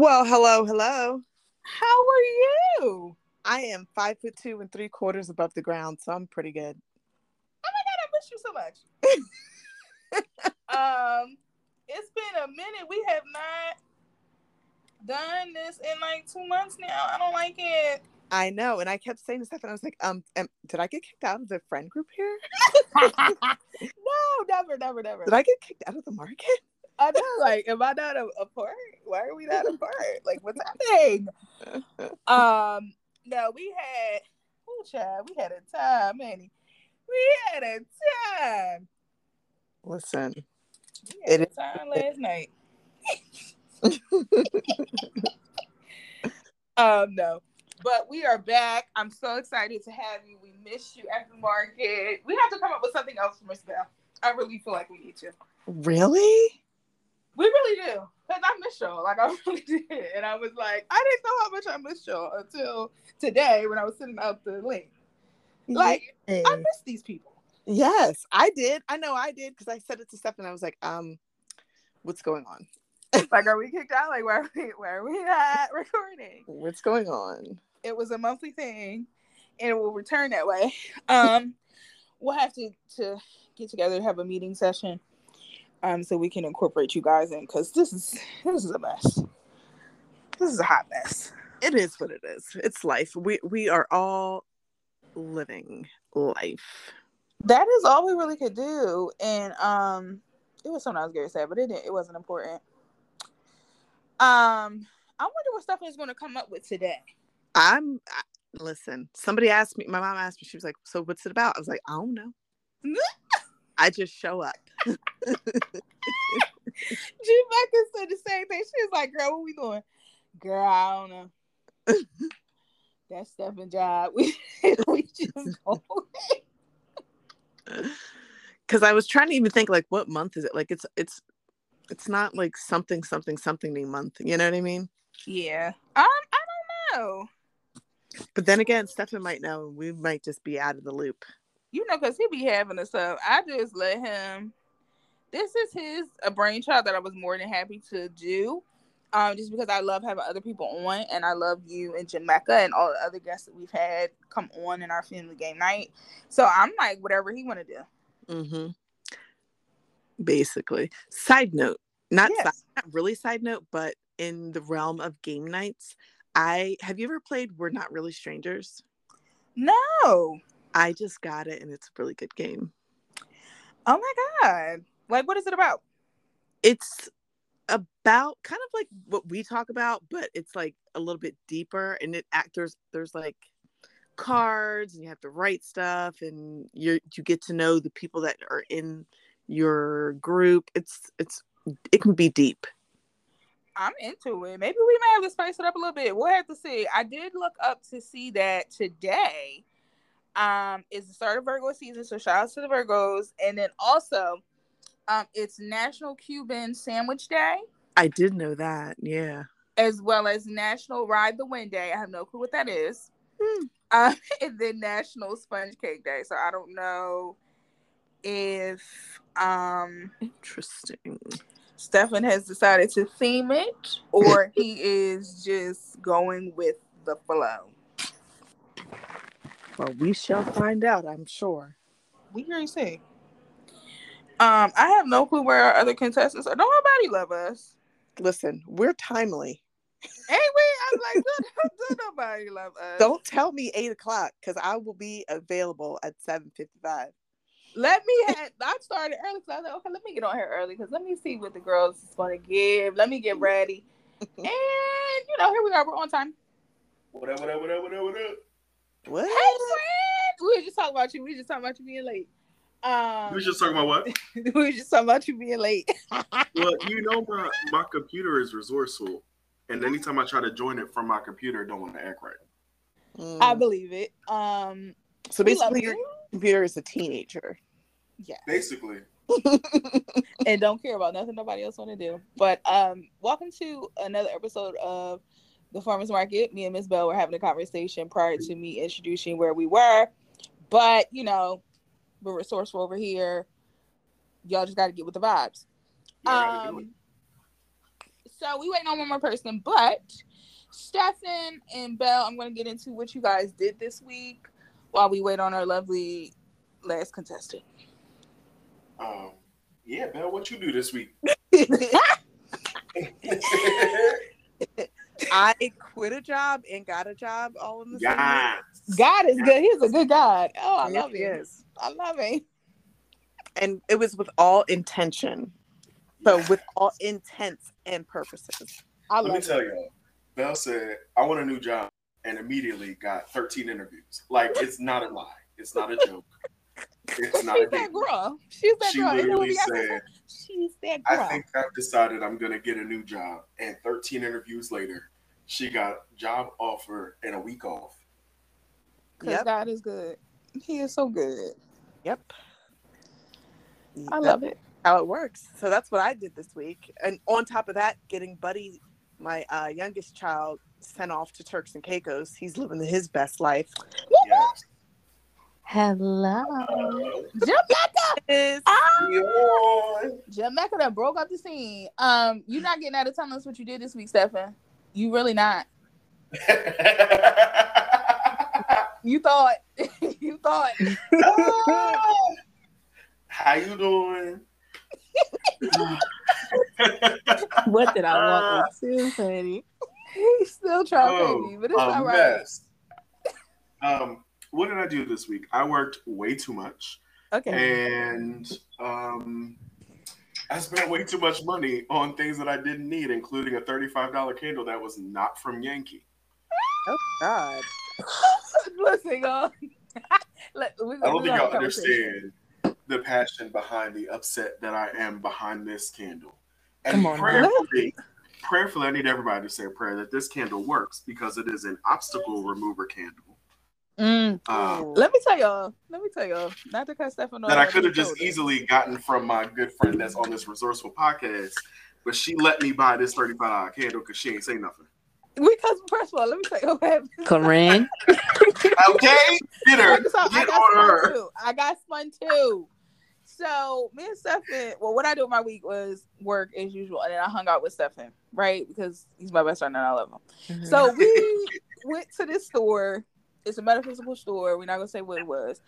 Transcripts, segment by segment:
Well, hello, hello. How are you? I am five foot two and three quarters above the ground, so I'm pretty good. Oh my god, I miss you so much. um, it's been a minute. We have not done this in like two months now. I don't like it. I know, and I kept saying stuff, and I was like, um, um, did I get kicked out of the friend group here? no, never, never, never. Did I get kicked out of the market? I know, like, am I not a, a part? Why are we not a part? Like, what's happening? um, no, we had, oh, child, we had a time, Manny. We had a time. Listen, we had it a time last night. um, no, but we are back. I'm so excited to have you. We miss you at the market. We have to come up with something else for Miss Belle. I really feel like we need to. Really? We really do. Because I miss y'all. Like I really did. And I was like, I didn't know how much I missed y'all until today when I was sending out the link. Like, I miss these people. Yes, I did. I know I did because I said it to Steph and I was like, um, what's going on? like, are we kicked out? Like, where are we, where are we at recording? What's going on? It was a monthly thing and it will return that way. Um, we'll have to, to get together, have a meeting session um, so we can incorporate you guys in because this is this is a mess. This is a hot mess. It is what it is. It's life. We we are all living life. That is all we really could do, and um, it was something I was going to say, but it didn't, it wasn't important. Um, I wonder what Stephanie's going to come up with today. I'm I, listen. Somebody asked me. My mom asked me. She was like, "So what's it about?" I was like, "I don't know." I just show up. Rebecca said the same thing. She was like, "Girl, what we doing?" Girl, I don't know. That's Stephen's job. We we just go. Because I was trying to even think like, what month is it? Like, it's it's it's not like something something something new month. You know what I mean? Yeah. Um, I don't know. But then again, Stefan might know. We might just be out of the loop. You know, because he be having us up. I just let him this is his a brainchild that I was more than happy to do. Um, just because I love having other people on, and I love you and Jamika and all the other guests that we've had come on in our family game night. So I'm like, whatever he want to do. Mm-hmm. Basically, side note, not yes. side, not really side note, but in the realm of game nights, I have you ever played We're Not Really Strangers? No. I just got it, and it's a really good game. Oh my god! Like, what is it about? It's about kind of like what we talk about, but it's like a little bit deeper. And it actors there's like cards, and you have to write stuff, and you you get to know the people that are in your group. It's it's it can be deep. I'm into it. Maybe we may have to spice it up a little bit. We'll have to see. I did look up to see that today um is the start of Virgo season. So shout out to the Virgos. And then also um, it's National Cuban Sandwich Day. I did know that. Yeah. As well as National Ride the Wind Day. I have no clue what that is. Hmm. Um, and then National Sponge Cake Day. So I don't know if um interesting. Stefan has decided to theme it or he is just going with the flow. Well, we shall find out, I'm sure. We already see. Um, I have no clue where our other contestants are. Don't nobody love us. Listen, we're timely. Hey, wait, I'm like, don't, nobody love us. Don't tell me eight o'clock because I will be available at seven fifty-five. Let me have. I started early because I was like, okay, let me get on here early because let me see what the girls is going to give. Let me get ready, and you know, here we are. We're on time. What up? What up? What up? What up? What up? What? Hey, friend. We were just talking about you. We were just talking about you being late. Um, we were just talking about what? we were just talking about you being late. well, you know my my computer is resourceful, and anytime I try to join it from my computer, it don't want to act right. Mm. I believe it. Um, so basically, your computer is a teenager. Yeah, basically. and don't care about nothing nobody else want to do. But um, welcome to another episode of the farmers market. Me and Miss Belle were having a conversation prior to me introducing where we were, but you know we're resourceful over here. Y'all just got to get with the vibes. Um, so we waiting on one more person, but Stefan and Belle, I'm going to get into what you guys did this week while we wait on our lovely last contestant. Um, yeah, Belle, what you do this week? I quit a job and got a job all in the same yeah. God is good. He's a good God. Oh, I Yes, love he him. is. I love it. And it was with all intention. So with all intents and purposes. I Let me love tell y'all. Belle said, I want a new job and immediately got 13 interviews. Like, it's not a lie. It's not a joke. It's not a that game. girl. She's that She girl. You know what literally we got to say? said, She's that I think I've decided I'm going to get a new job. And 13 interviews later, she got job offer and a week off. Because Yep. God is good. He is so good. Yep. I That's love it. how it works. So that's what I did this week. And on top of that, getting Buddy, my uh, youngest child, sent off to Turks and Caicos. He's living his best life. Yes. Hello. Jamika. Is Yawn. Jamika that broke up the scene. Um, you're not getting out of telling us what you did this week, Stefan. You really not. You thought. you thought. How you doing? What did I walk into, honey? He's still trying to Oh, me, but it's a all right. Um, what did I do this week? I worked way too much, Okay. and um, I spent way too much money on things that I didn't need, including a thirty-five dollar candle that was not from Yankee. oh God. Listen, y'all. Let- we- I don't think gonna y'all understand the passion behind the upset that I am behind this candle. And Come on, prayerfully, prayerfully, I need everybody to say a prayer that this candle works because it is an obstacle remover candle. Mm. Um, Let me tell y'all. Let me tell y'all. Not to cut Stefan off. that I could have just told us. easily gotten from my good friend that's on this resourceful podcast, but she let me buy this thirty-five dollar candle because she ain't say nothing. We because first of all, let me tell you what happened. Koren. Okay, get her, Check this out. I got on spun her. too. I got spun too. So me and Stefan, well, what I do in my week was work as usual, and then I hung out with Stefan, right? Because he's my best friend and I love him. So mm-hmm. we went to this store. It's a metaphysical store. We're not gonna say what it was.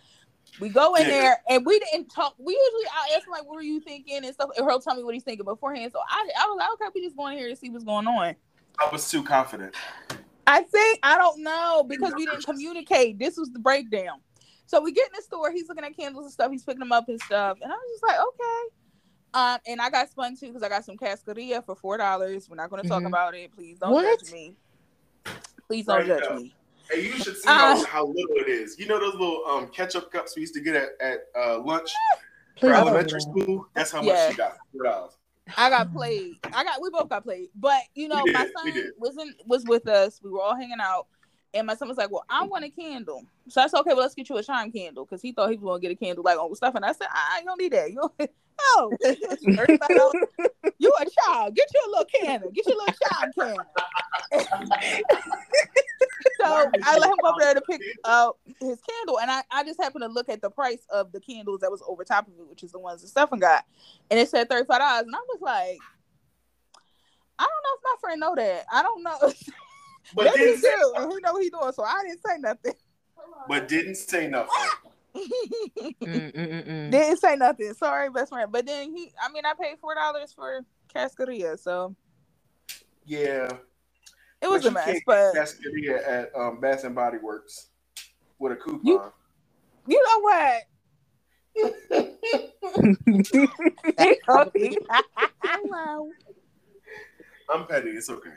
We go in Yeah. there and we didn't talk. We usually I ask him like, "What were you thinking?" and stuff, and he'll tell me what he's thinking beforehand. So I, I was like, "Okay, we just going here to see what's going on." I was too confident. I think I don't know because we didn't communicate. This was the breakdown. So we get in the store. He's looking at candles and stuff. He's picking them up and stuff, and I was just like, okay. Um, and I got spun too because I got some cascadia for four dollars. We're not going to talk Mhm. about it. Please don't What? judge me. Please don't Right judge now. me. Hey, you should see Uh, how, how little it is. You know those little um, ketchup cups we used to get at, at uh, lunch for elementary school? That's how Yeah. much she got. Four dollars. I got played. I got. We both got played. But you know, my son was in was with us. We were all hanging out, and my son was like, "Well, I want a candle." So I said, "Okay, well, let's get you a chime candle," because he thought he was going to get a candle like on stuff. And I said, "I don't need that. You don't- no, you a child. Get you a little candle. Get you a little chime candle." so I let him go up there to pick up his candle, and I, I just happened to look at the price of the candles that was over top of it, which is the ones that Stefan got, and it said thirty five dollars, and I was like, I don't know if my friend know that. I don't know. But Maybe he didn't, say, do, and he know he doing, so I didn't say nothing. but didn't say nothing. Mm, mm, mm, mm. didn't say nothing. Sorry, best friend. But then he, I mean, I paid four dollars for Cascadia, so Yeah. it was But a mess. But get Cascadia at um, Bath and Body Works with a coupon. You- you know what? Hello. I'm petty. It's okay.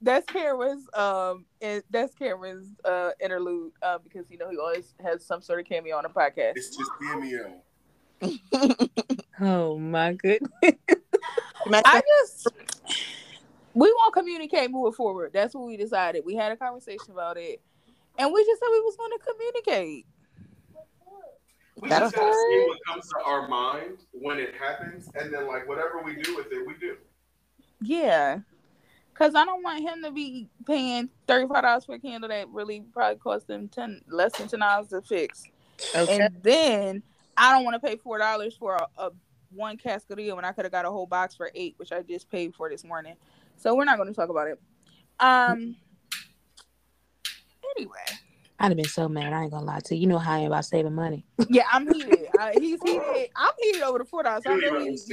That's Cameron's um and that's Cameron's uh interlude uh because you know he always has some sort of cameo on a podcast. It's just cameo. Oh my goodness. I just we won't communicate moving forward. That's what we decided. We had a conversation about it, and we just said we was going to communicate. We That'll just gotta see what comes to our mind when it happens, and then like whatever we do with it, we do. Yeah, because I don't want him to be paying thirty five dollars for a candle that really probably cost him ten less than ten dollars to fix, Okay. and then I don't want to pay four dollars for a, a one cascadia when I could have got a whole box for eight, which I just paid for this morning. So we're not going to talk about it. Um. Anyway, I'd have been so mad. I ain't gonna lie to you. You know how I am about saving money. yeah, I'm heated. I, he's heated. I'm heated over the four dollars. I know he's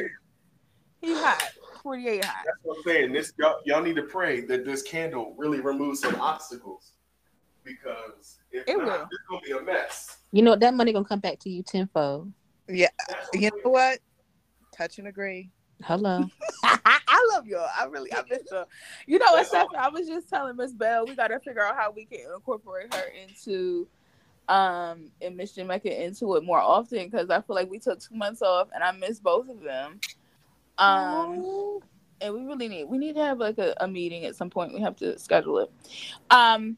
he's hot. Forty eight hot. That's what I'm saying. This y'all, y'all need to pray that this candle really removes some obstacles because if It not, will. it's gonna be a mess. You know that money gonna come back to you tenfold. Yeah. You know what? Touch and agree. Hello. I love y'all. I really, I miss y'all. You know what, That's. Stephanie? I was just telling Miss Belle, we got to figure out how we can incorporate her into, um, and Miss Jamika into it more often because I feel like we took two months off and I miss both of them. Um, and we really need we need to have like a, a meeting at some point. We have to schedule it. Um,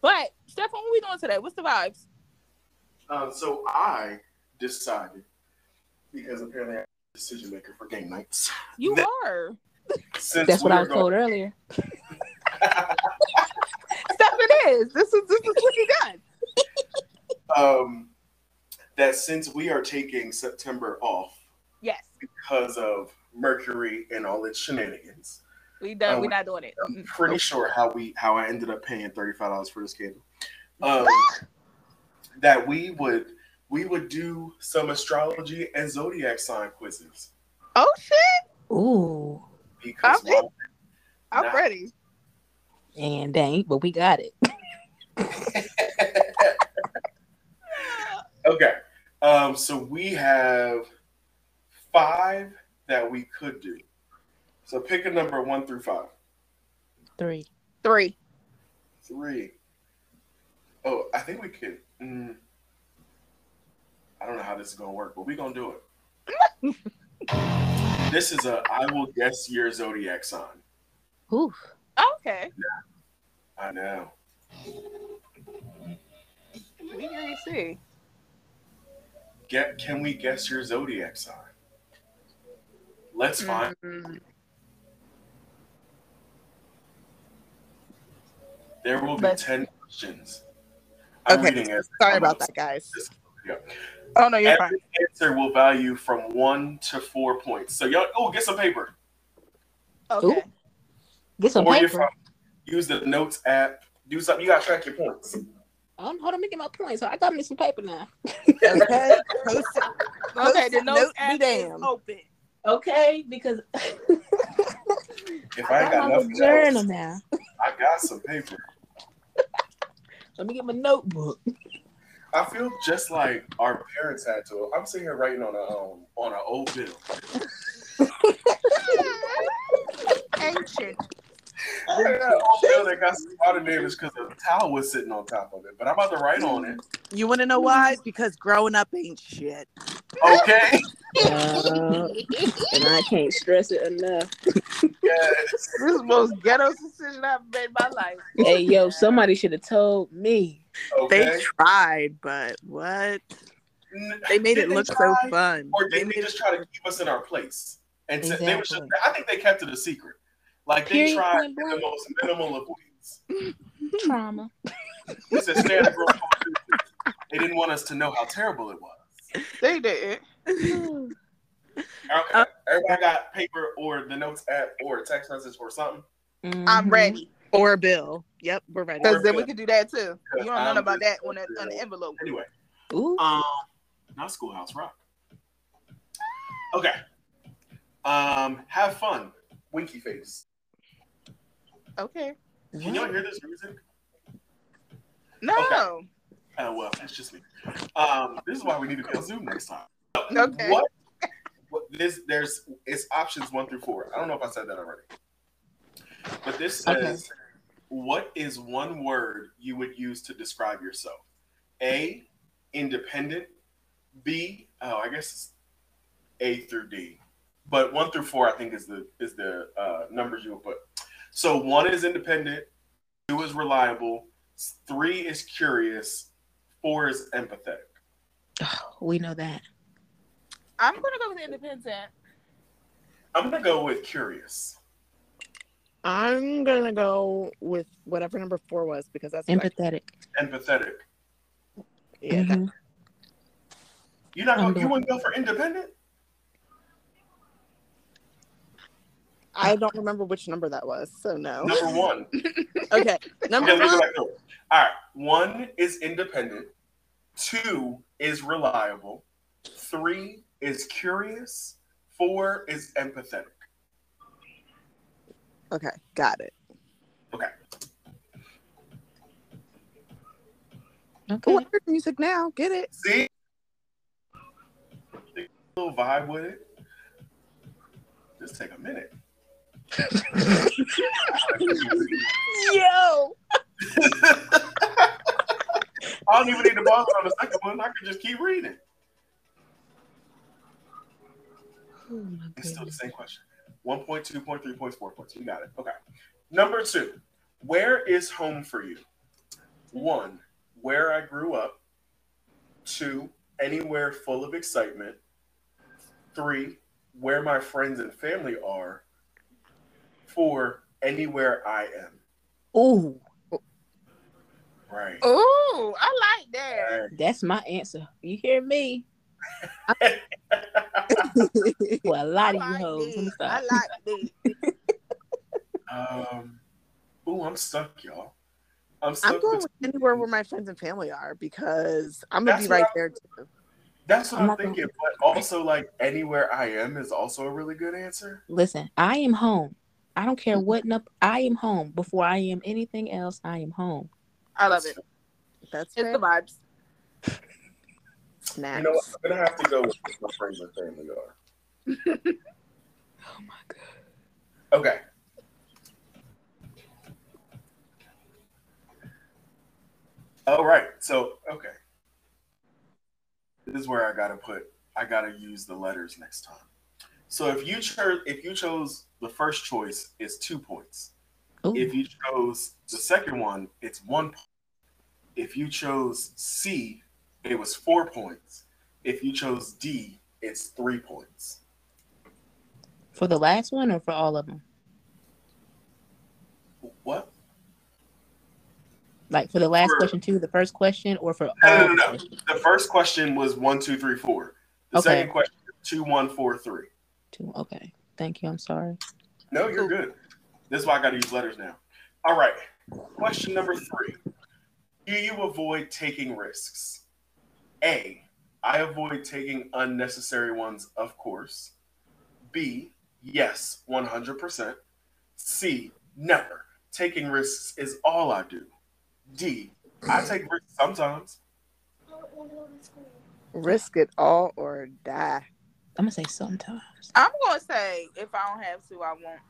but Steph, what are we doing today? What's the vibes? Um, so I decided because apparently I'm a decision maker for game nights. You That- are. Since That's what I are was told earlier. Steph, it is. This is this is what you done. um, that since we are taking September off Yes, because of Mercury and all its shenanigans, we done. Oh, We're not doing it. I'm pretty sure how we how I ended up paying thirty five dollars for this candle. Um, that we would we would do some astrology and zodiac sign quizzes Oh shit! Ooh. because Okay. why I'm Nah. ready. And dang, but we got it. Okay. Um, so we have five that we could do. So pick a number one through five. Three. Three. Three. Oh, I think we could. Mm, I don't know how this is gonna work, but we're gonna do it. this is a I will guess your zodiac sign. Ooh. Okay. I know. We can see. Get can we guess your zodiac sign? Let's find Mm, there will be Let's- ten questions. I'm Okay, reading as Sorry about that, guys. Yeah. Oh no, you're fine. Every answer will value from one to four points. So y'all, oh, get some paper. Okay. Get some Or paper. Use the notes app. Do something. You gotta track your points. Um, hold on, let me get my points. I got me some paper now. Okay. Post it. Okay. The Post-it note note be app is damned. open. Okay, because If I ain't got my nothing journal else, now. I got some paper. Let me get my notebook. I feel just like our parents had to. I'm sitting here writing on a um, on an old bill. Ancient. I got an old bill that got some water damage because the towel was sitting on top of it. But I'm about to write on it. You want to know why? Because growing up ain't shit. Okay. Uh, and I can't stress it enough. yes. This is the most ghetto decision I've made in my life. Hey, yo, somebody should have told me. Okay. They tried, but what? They made did it look so fun. Or They did made they it just try to keep us in our place? And so they was just, I think they kept it a secret. Like they tried in the most minimal of ways. Trauma. They said stay out of grown folks' business. They didn't want us to know how terrible it was. They did. Okay. Everybody got paper or the notes app or a text message or something. I'm Mhm. ready. Or a bill. Yep, we're ready. Because then we can do that too. You don't know I'm about that on, the on the envelope. Anyway, Ooh. um, not Schoolhouse Rock. Okay. Um, have fun. Winky face. Okay. Can y'all hear this music? No. Oh well, it's just me. Um, this is why we need to be on Zoom next time. Okay. What? what this there's it's options one through four. I don't know if I said that already. But this says, what is one word you would use to describe yourself? A, independent. B, oh, I guess it's A through D. But one through four, I think, is the is the uh, numbers you would put. So one is independent, two is reliable, three is curious, four is empathetic. we know that. I'm gonna go with independent. I'm gonna go with curious. I'm gonna go with whatever number four was because that's Empathetic. Empathetic. yeah. that- Mhm. You're not gonna, you wouldn't go for independent? I don't remember which number that was, so no. Number one. Okay, number Okay, let me go one. back through it. All right. One is independent. Two is reliable. Three is curious. Four is empathetic. Okay, got it. Okay. Okay. Oh, I heard music now. Get it? See? A little vibe with it. Just take a minute. Yo. I don't even need to pause on the second one. I can just keep reading. Oh It's still the same question. One point, two point, three points, four points. You got it. Okay. Number two, where is home for you? One, where I grew up. Two, anywhere full of excitement. Three, where my friends and family are. Four, anywhere I am. Ooh. Right. Ooh, I like that. Right. That's my answer. You hear me? Well, a lot of you I hoes. Let me like stop. that. I like that. Um, ooh, I'm stuck, y'all. I'm stuck. I'm going between- anywhere where my friends and family are because I'm gonna That's be right what I- there too. That's what I'm I'm, not gonna- thinking. But also, like anywhere I am is also a really good answer. Listen, I am home. I don't care mm-hmm. what nup- I am home. Before I am anything else, I am home. I love it. That's It's fair. the vibes. Snaps. You know what? I'm gonna have to go with what my friends and family are. Oh my god. Okay. All right. So okay. This is where I gotta put. I gotta use the letters next time. So if you chose, if you chose the first choice, it's two points. Ooh. If you chose the second one, it's one. point. If you chose C, it was four points. If you chose D, it's three points. For the last one or for all of them? What? Like for the last For- question too, the first question, or for No, no, no, the no. The first question was one, two, three, four. The Okay. second question two, one, four, three. Two. Okay. Thank you. I'm sorry. No, you're good. This is why I got to use letters now. All right. Question number three. Do you avoid taking risks? A. I avoid taking unnecessary ones, of course. B. Yes, 100%. C. Never. Taking risks is all I do. D. I take risks sometimes. Risk it all or die. I'm gonna say sometimes. I'm gonna say if I don't have to, I won't.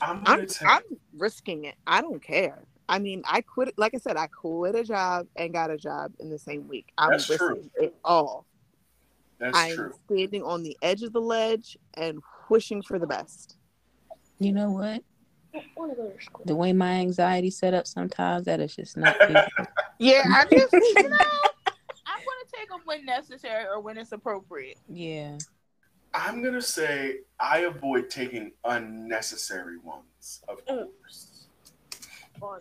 I'm I'm take. I'm risking it. I don't care. I mean, I quit. Like I said, I quit a job and got a job in the same week. I'm That's risking true. it all. That's I'm true. standing on the edge of the ledge and wishing for the best. You know what? The way my anxiety set up sometimes that is just not feasible. Yeah, I just you know I'm gonna take them when necessary or when it's appropriate. Yeah. I'm gonna say I avoid taking unnecessary ones, of Mm. course,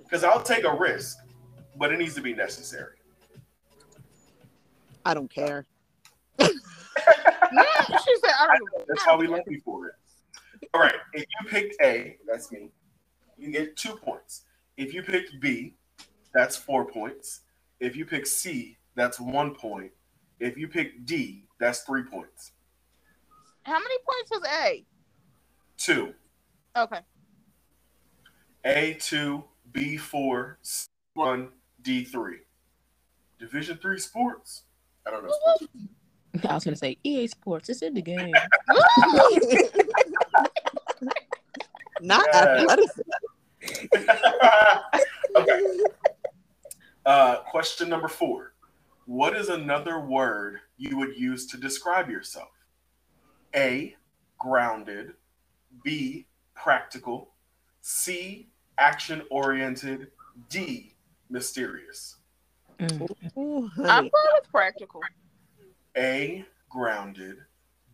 because I'll take a risk, but it needs to be necessary. I don't care. Yeah, she said I don't. give a- That's why we love you for it. All right, if you picked A, that's me. You get two points. If you picked B, that's four points. If you pick C, that's one point. If you pick D, that's three points. How many points was A? Two. Okay. A two, B four, C one, D three. Division three sports. I don't know. Sports. I was gonna say EA Sports. It's in the game. Not Yeah. athleticism. okay. Uh, question number four. What is another word you would use to describe yourself? A. Grounded. B. Practical. C. Action oriented. D. Mysterious. Mm. Ooh, I'm honey. going with practical. A. Grounded.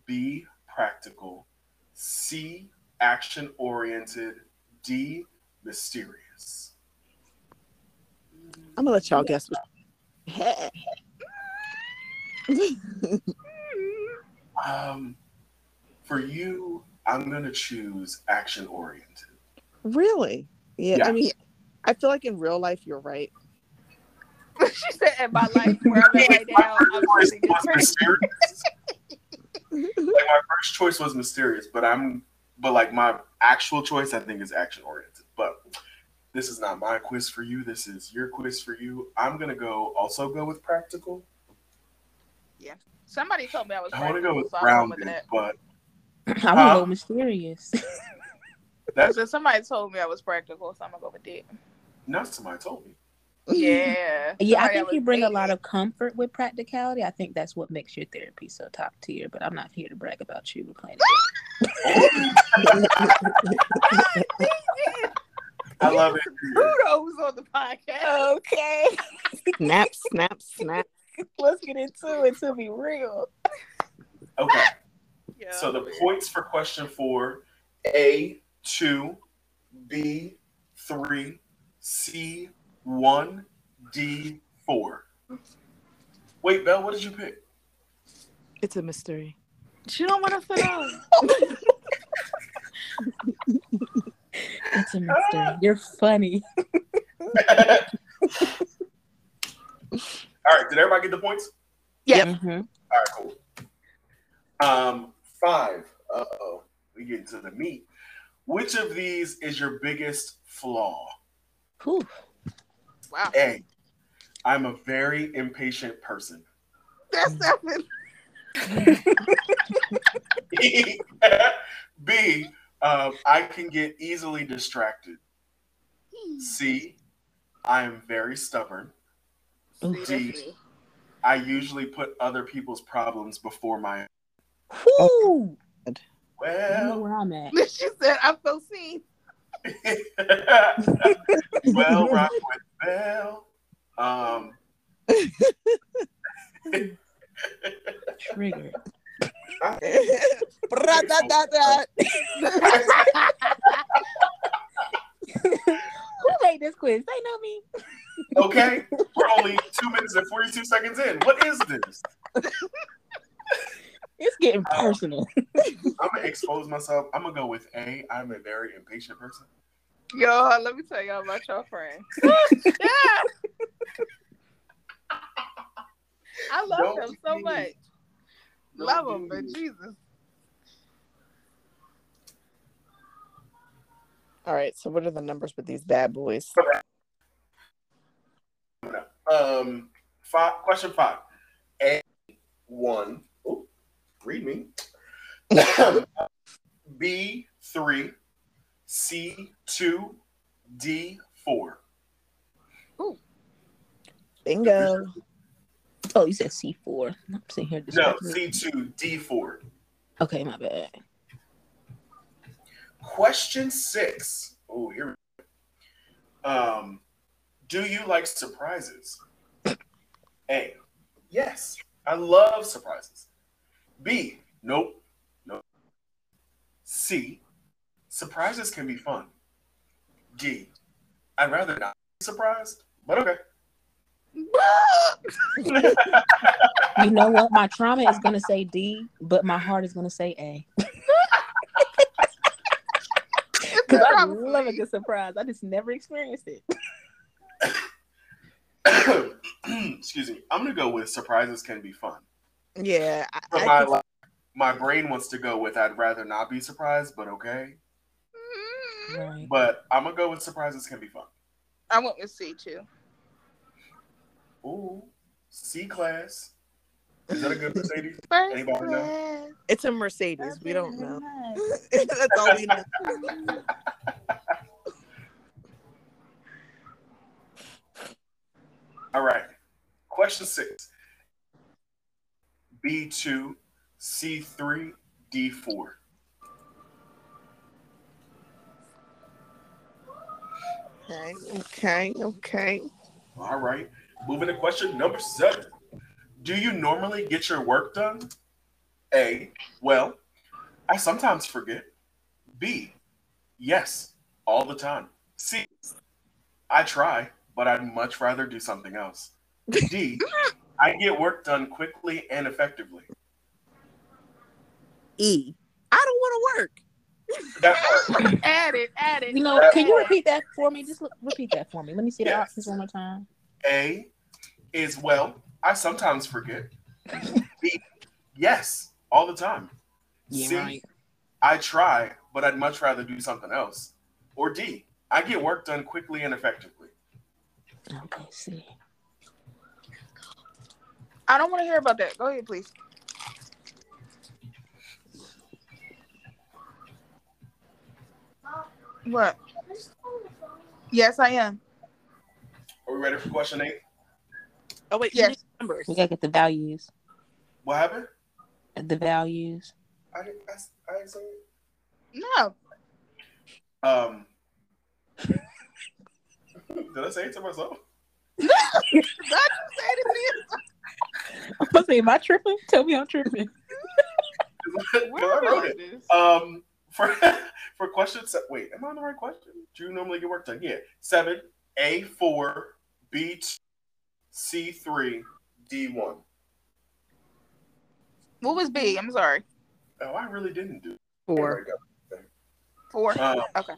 B. Practical. C. Action oriented. D. Mysterious. I'm gonna let y'all guess. What... Um, for you, I'm gonna choose action oriented. Really? Yeah. Yeah. I mean, I feel like in real life you're right. she said, "In my life, where I'm at right now, I'm Choice choosing was this mysterious. like my first choice was mysterious, but I'm but like my actual choice I think is action oriented. But this is not my quiz for you. This is your quiz for you. I'm gonna go also go with practical. Yeah. Somebody told me I was. Practical. I want to go practical, with so I'm going with grounded, but I want to Huh? go mysterious. that's So somebody told me I was practical, so I'm gonna go with that. not somebody told me. Yeah. yeah, I Somebody think you was bring a lot of comfort with practicality. I think that's what makes your therapy so top tier. But I'm not here to brag about you. We're playing I love it. Kudos on the podcast. Okay, snap, snap, snap. let's get into it to be real. Okay. Yeah. So the points for question four: A two, B three, C one, D four. Wait, Belle, what did you pick? It's a mystery. She don't want to fit on. It's a mystery. You're funny. All right, did everybody get the points? Yeah. Mhm. All right, cool. Um, five. Uh oh, we get into the meat. Which of these is your biggest flaw? Whew. Wow. A. I'm a very impatient person. That's seven. B. Um, I can get easily distracted. C. I am very stubborn. Ooh. See, that's D. me. I usually put other people's problems before my Whew. You know well. where I'm at. She said, "I feel seen." well, rock with Belle. Um, Triggered. Who made this quiz? They know me. okay, we're only two minutes and forty-two seconds in. What is this? It's getting personal. I'm gonna expose myself. I'm gonna go with A. I'm a very impatient person. Yo, let me tell y'all about your friend. Yeah. I love Don't him so be- much. Don't love him, be- but Jesus. All right. So what are the numbers with these bad boys? Um, five. Question five. A one. Oh, read me. B three. C two. D four. Ooh. Bingo. Oh, you said C4. I'm sitting here. No. C two. D four. Okay, my bad. Question six. Oh, here. we go. Um, do you like surprises? A. Yes, I love surprises. B. Nope. Nope. C. Surprises can be fun. D. I'd rather not be surprised, but okay. You know what? My trauma is gonna say D, but my heart is gonna say A. Because I love a good surprise. I just never experienced it. Excuse me. I'm gonna go with surprises can be fun. Yeah. I, I my could- like, my brain wants to go with I'd rather not be surprised, but okay. Mm-hmm. Right. But I'm gonna go with surprises can be fun. I went with C too. Ooh, C class. Is that a good Mercedes? First Anybody know? class. it's a Mercedes. We don't know. That's all we know. All right. Question six. B two, C three, D four. Okay. Okay. Okay. All right. Moving to question number seven. Do you normally get your work done? A. Well, I sometimes forget. B. Yes, all the time. C. I try, but I'd much rather do something else. D. I get work done quickly and effectively. E. I don't want to work. That add it, add it. You know, can you repeat that for me? Just look, repeat that for me. Let me see the options one more time. A is well, I sometimes forget. B, yes, all the time. Yeah, C, right. I try, but I'd much rather do something else. Or D, I get work done quickly and effectively. Okay, see. I don't want to hear about that. Go ahead, please. What? Yes, I am. Are we ready for question eight? Oh wait, Yes. you numbers. We gotta get the values. What happened? The values. I didn't. I, I didn't say it. No. Um. Did I say it to myself? Don't you say it again. I'm supposed to say, am I tripping? Tell me I'm tripping. 'Cause Where I wrote we it. this? Um, for for question se- wait, am I on the right question? Do you normally get work done? Yeah, seven, A four, B two, C three, D one. What was B? I'm sorry. Oh, I really didn't do. Four. Four. we go. Uh, Okay.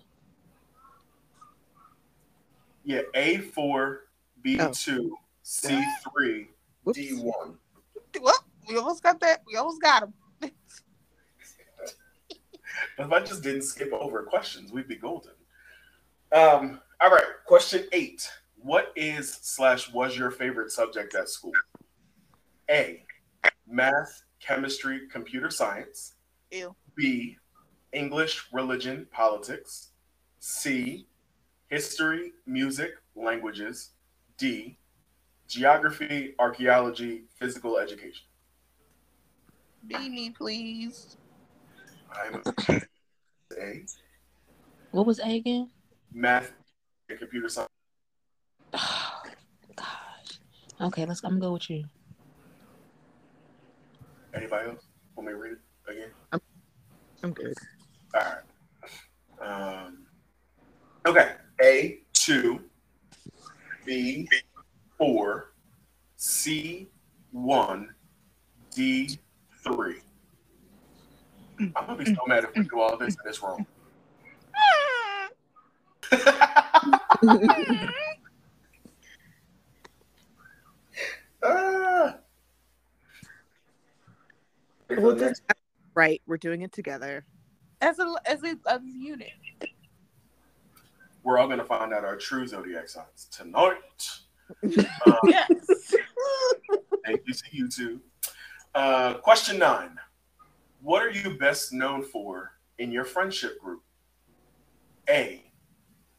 yeah, A four, B two, C three, D one. Well, we almost got that. We almost got them. If I just didn't skip over questions, we'd be golden. Um, all right, question eight. What is slash was your favorite subject at school? A. Math, chemistry, computer science. Ew. B. English, religion, politics. C. History, music, languages. D. Geography, archaeology, physical education. Be me, please. I'm A. What was A again? Math, and computer science. Oh, gosh. Okay, let's. I'm gonna go with you. Anybody else? Want me to read it again? I'm good. All right. Um, okay. A two, B four, C one, D three. I'm gonna be so mad if we do all this and it's wrong. Ah. Well, just right. We're doing it together. As a as a, as a unit. We're all gonna find out our true zodiac signs tonight. Um, Yes. Thank you to you two. Uh, question nine. What are you best known for in your friendship group? A.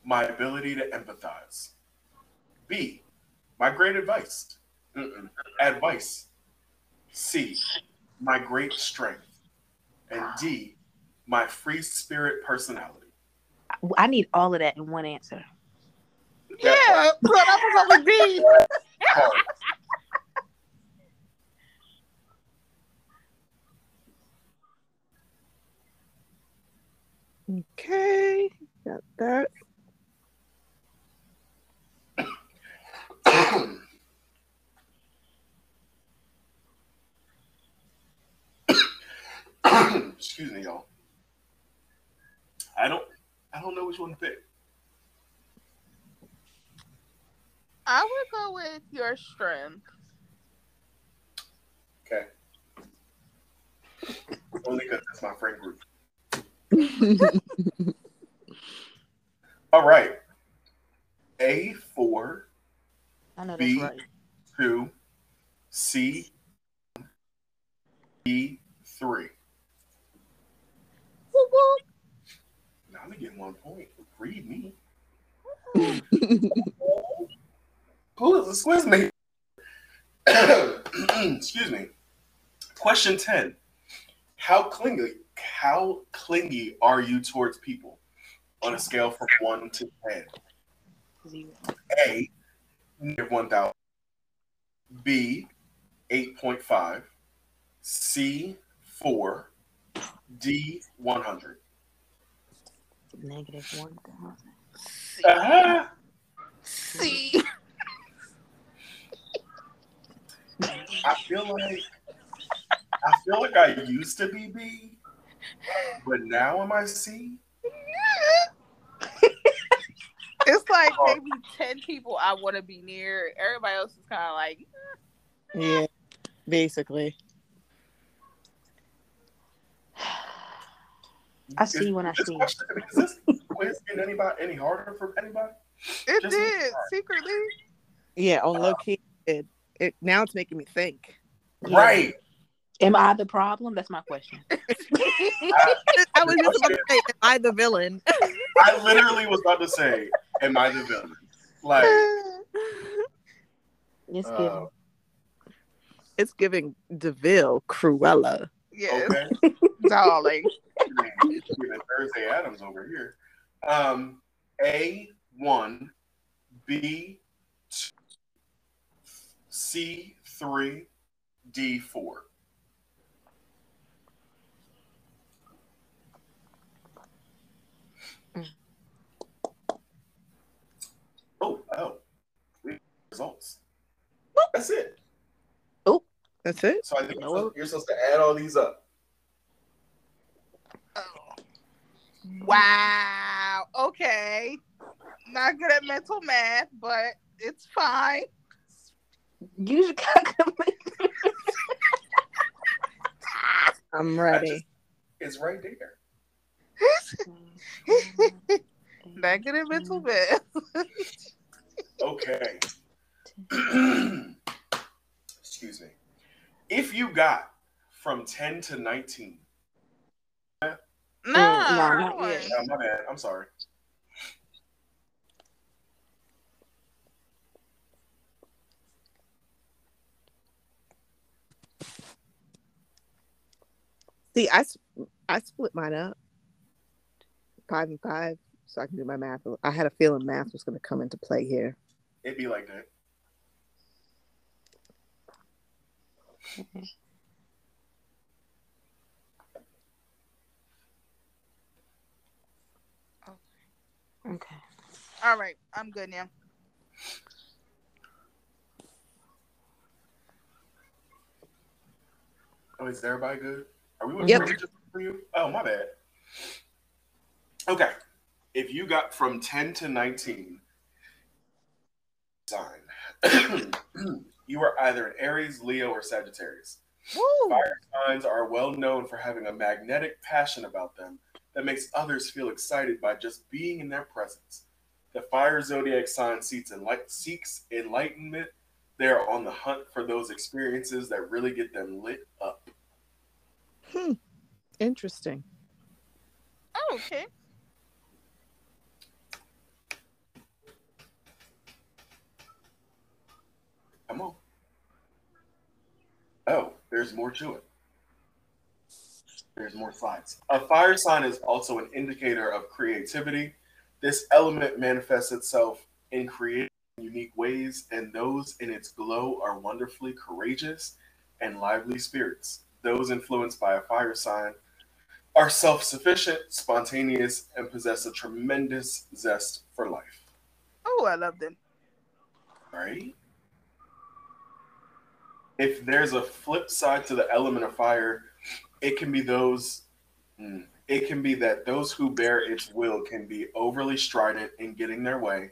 My ability to empathize. B. My great advice. Mm-mm. Advice. C. My great strength. And D. My free spirit personality. I need all of that in one answer. yeah. But I was on with B. Okay, got that. Excuse me, y'all. I don't I don't know which one to pick. I would go with your strength. Okay. Only because it's my friend group. All right. A4, I know B. right. 2, C, B, 3. Whoop, whoop. I'm gonna get one point. Read me. Who is this? Squiz me? Excuse me. Question 10. How clingy how clingy are you towards people on a scale from 1 to 10? Zero. A, negative 1,000. B, 8.5. C, 4. D, 100. Negative one thousand. Uh-huh. C. I feel like I feel like I used to be B, but now am I C? It's like maybe ten people I want to be near. Everybody else is kind of like, Yeah, basically. I see when I see. question, is this quiz getting anybody any harder for anybody? it Just- did secretly. Yeah, on low key. It, it now it's making me think. Yeah. Right. Am I the problem? That's my question. I was just about to say, am I the villain? I literally was about to say, "Am I the villain?" Like, It's uh, good. it's giving Deville Cruella. yes, okay, darling. Thursday Addams over here. Um, A one, B two, C three, D four. Oh, oh, results. That's it. Oh, that's it. So I think you're supposed- you're supposed to add all these up. Wow. Okay. Not good at mental math, but it's fine. You just gotta I'm ready. It's right there. Not good at mental math. Okay. Excuse me. If you got from 10 to 19, No, no, not no. yet. uh, my bad, I'm sorry. See, I, I split mine up five and five so I can do my math. I had a feeling math was going to come into play here. It'd be like that. Okay. All right, I'm good now. Oh, is everybody good? Are we with Yep. For you? Oh, my bad. Okay. If you got from 10 to 19, sign. you are either an Aries, Leo, or Sagittarius. Woo! Fire signs are well known for having a magnetic passion about them that makes others feel excited by just being in their presence. The fire zodiac sign seeks, enlight- seeks enlightenment. They are on the hunt for those experiences that really get them lit up. Hmm. Interesting. Oh, okay. Come on. Oh, there's more to it. There's more slides. A fire sign is also an indicator of creativity. This element manifests itself in creative, unique ways, and those in its glow are wonderfully courageous and lively spirits. Those influenced by a fire sign are self sufficient, spontaneous, and possess a tremendous zest for life. Oh, I love them. Right? If there's a flip side to the element of fire, it can be those. hmm, It can be that those who bear its will can be overly strident in getting their way,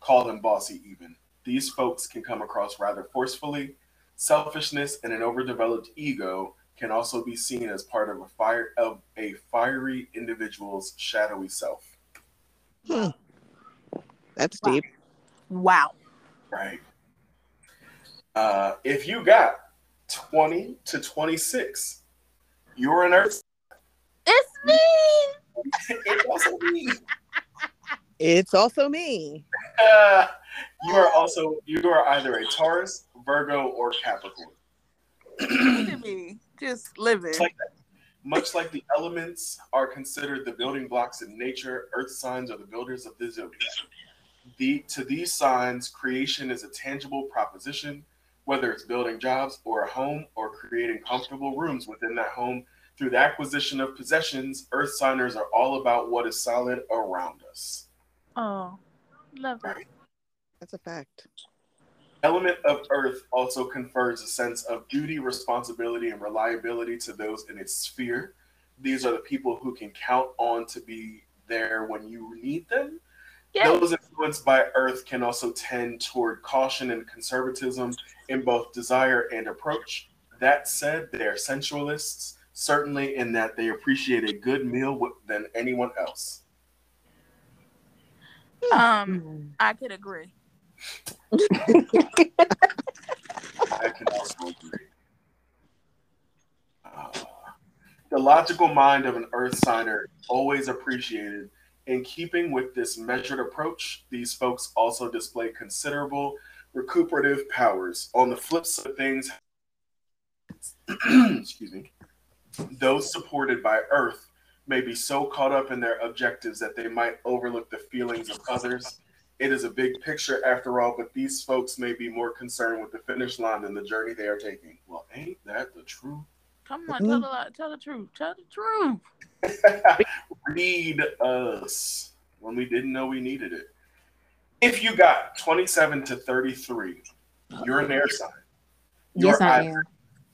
call them bossy even. These folks can come across rather forcefully. Selfishness and an overdeveloped ego can also be seen as part of a fire of a fiery individual's shadowy self. Hmm. That's Wow. deep. Wow. Right. Uh, if you got 20 to 26, you're an Earth. It's me. It's also me. It's also me. Uh, you are also you are either a Taurus, Virgo, or Capricorn. Me. Just living. Like Much like the elements are considered the building blocks in nature, Earth signs are the builders of the zodiac. The, to these signs, creation is a tangible proposition, whether it's building jobs or a home or creating comfortable rooms within that home through the acquisition of possessions. Earth signers are all about what is solid around us. Oh, love that. Right. That's a fact. Element of Earth also confers a sense of duty, responsibility, and reliability to those in its sphere. these are the people who can count on to be there when you need them. Yeah. Those influenced by Earth can also tend toward caution and conservatism in both desire and approach. That said, they are sensualists, certainly in that they appreciate a good meal with, than anyone else. Um, I could agree. I can also agree. Uh, the logical mind of an Earth signer always appreciated. In keeping with this measured approach, these folks also display considerable recuperative powers. On the flip side of things, excuse me, those supported by Earth may be so caught up in their objectives that they might overlook the feelings of others. It is a big picture after all, but these folks may be more concerned with the finish line than the journey they are taking. Well, ain't that the truth? Come on, tell the tell the truth. Tell the truth. Read us when we didn't know we needed it. If you got 27 to 33, you're an air sign. You're yes, I either am.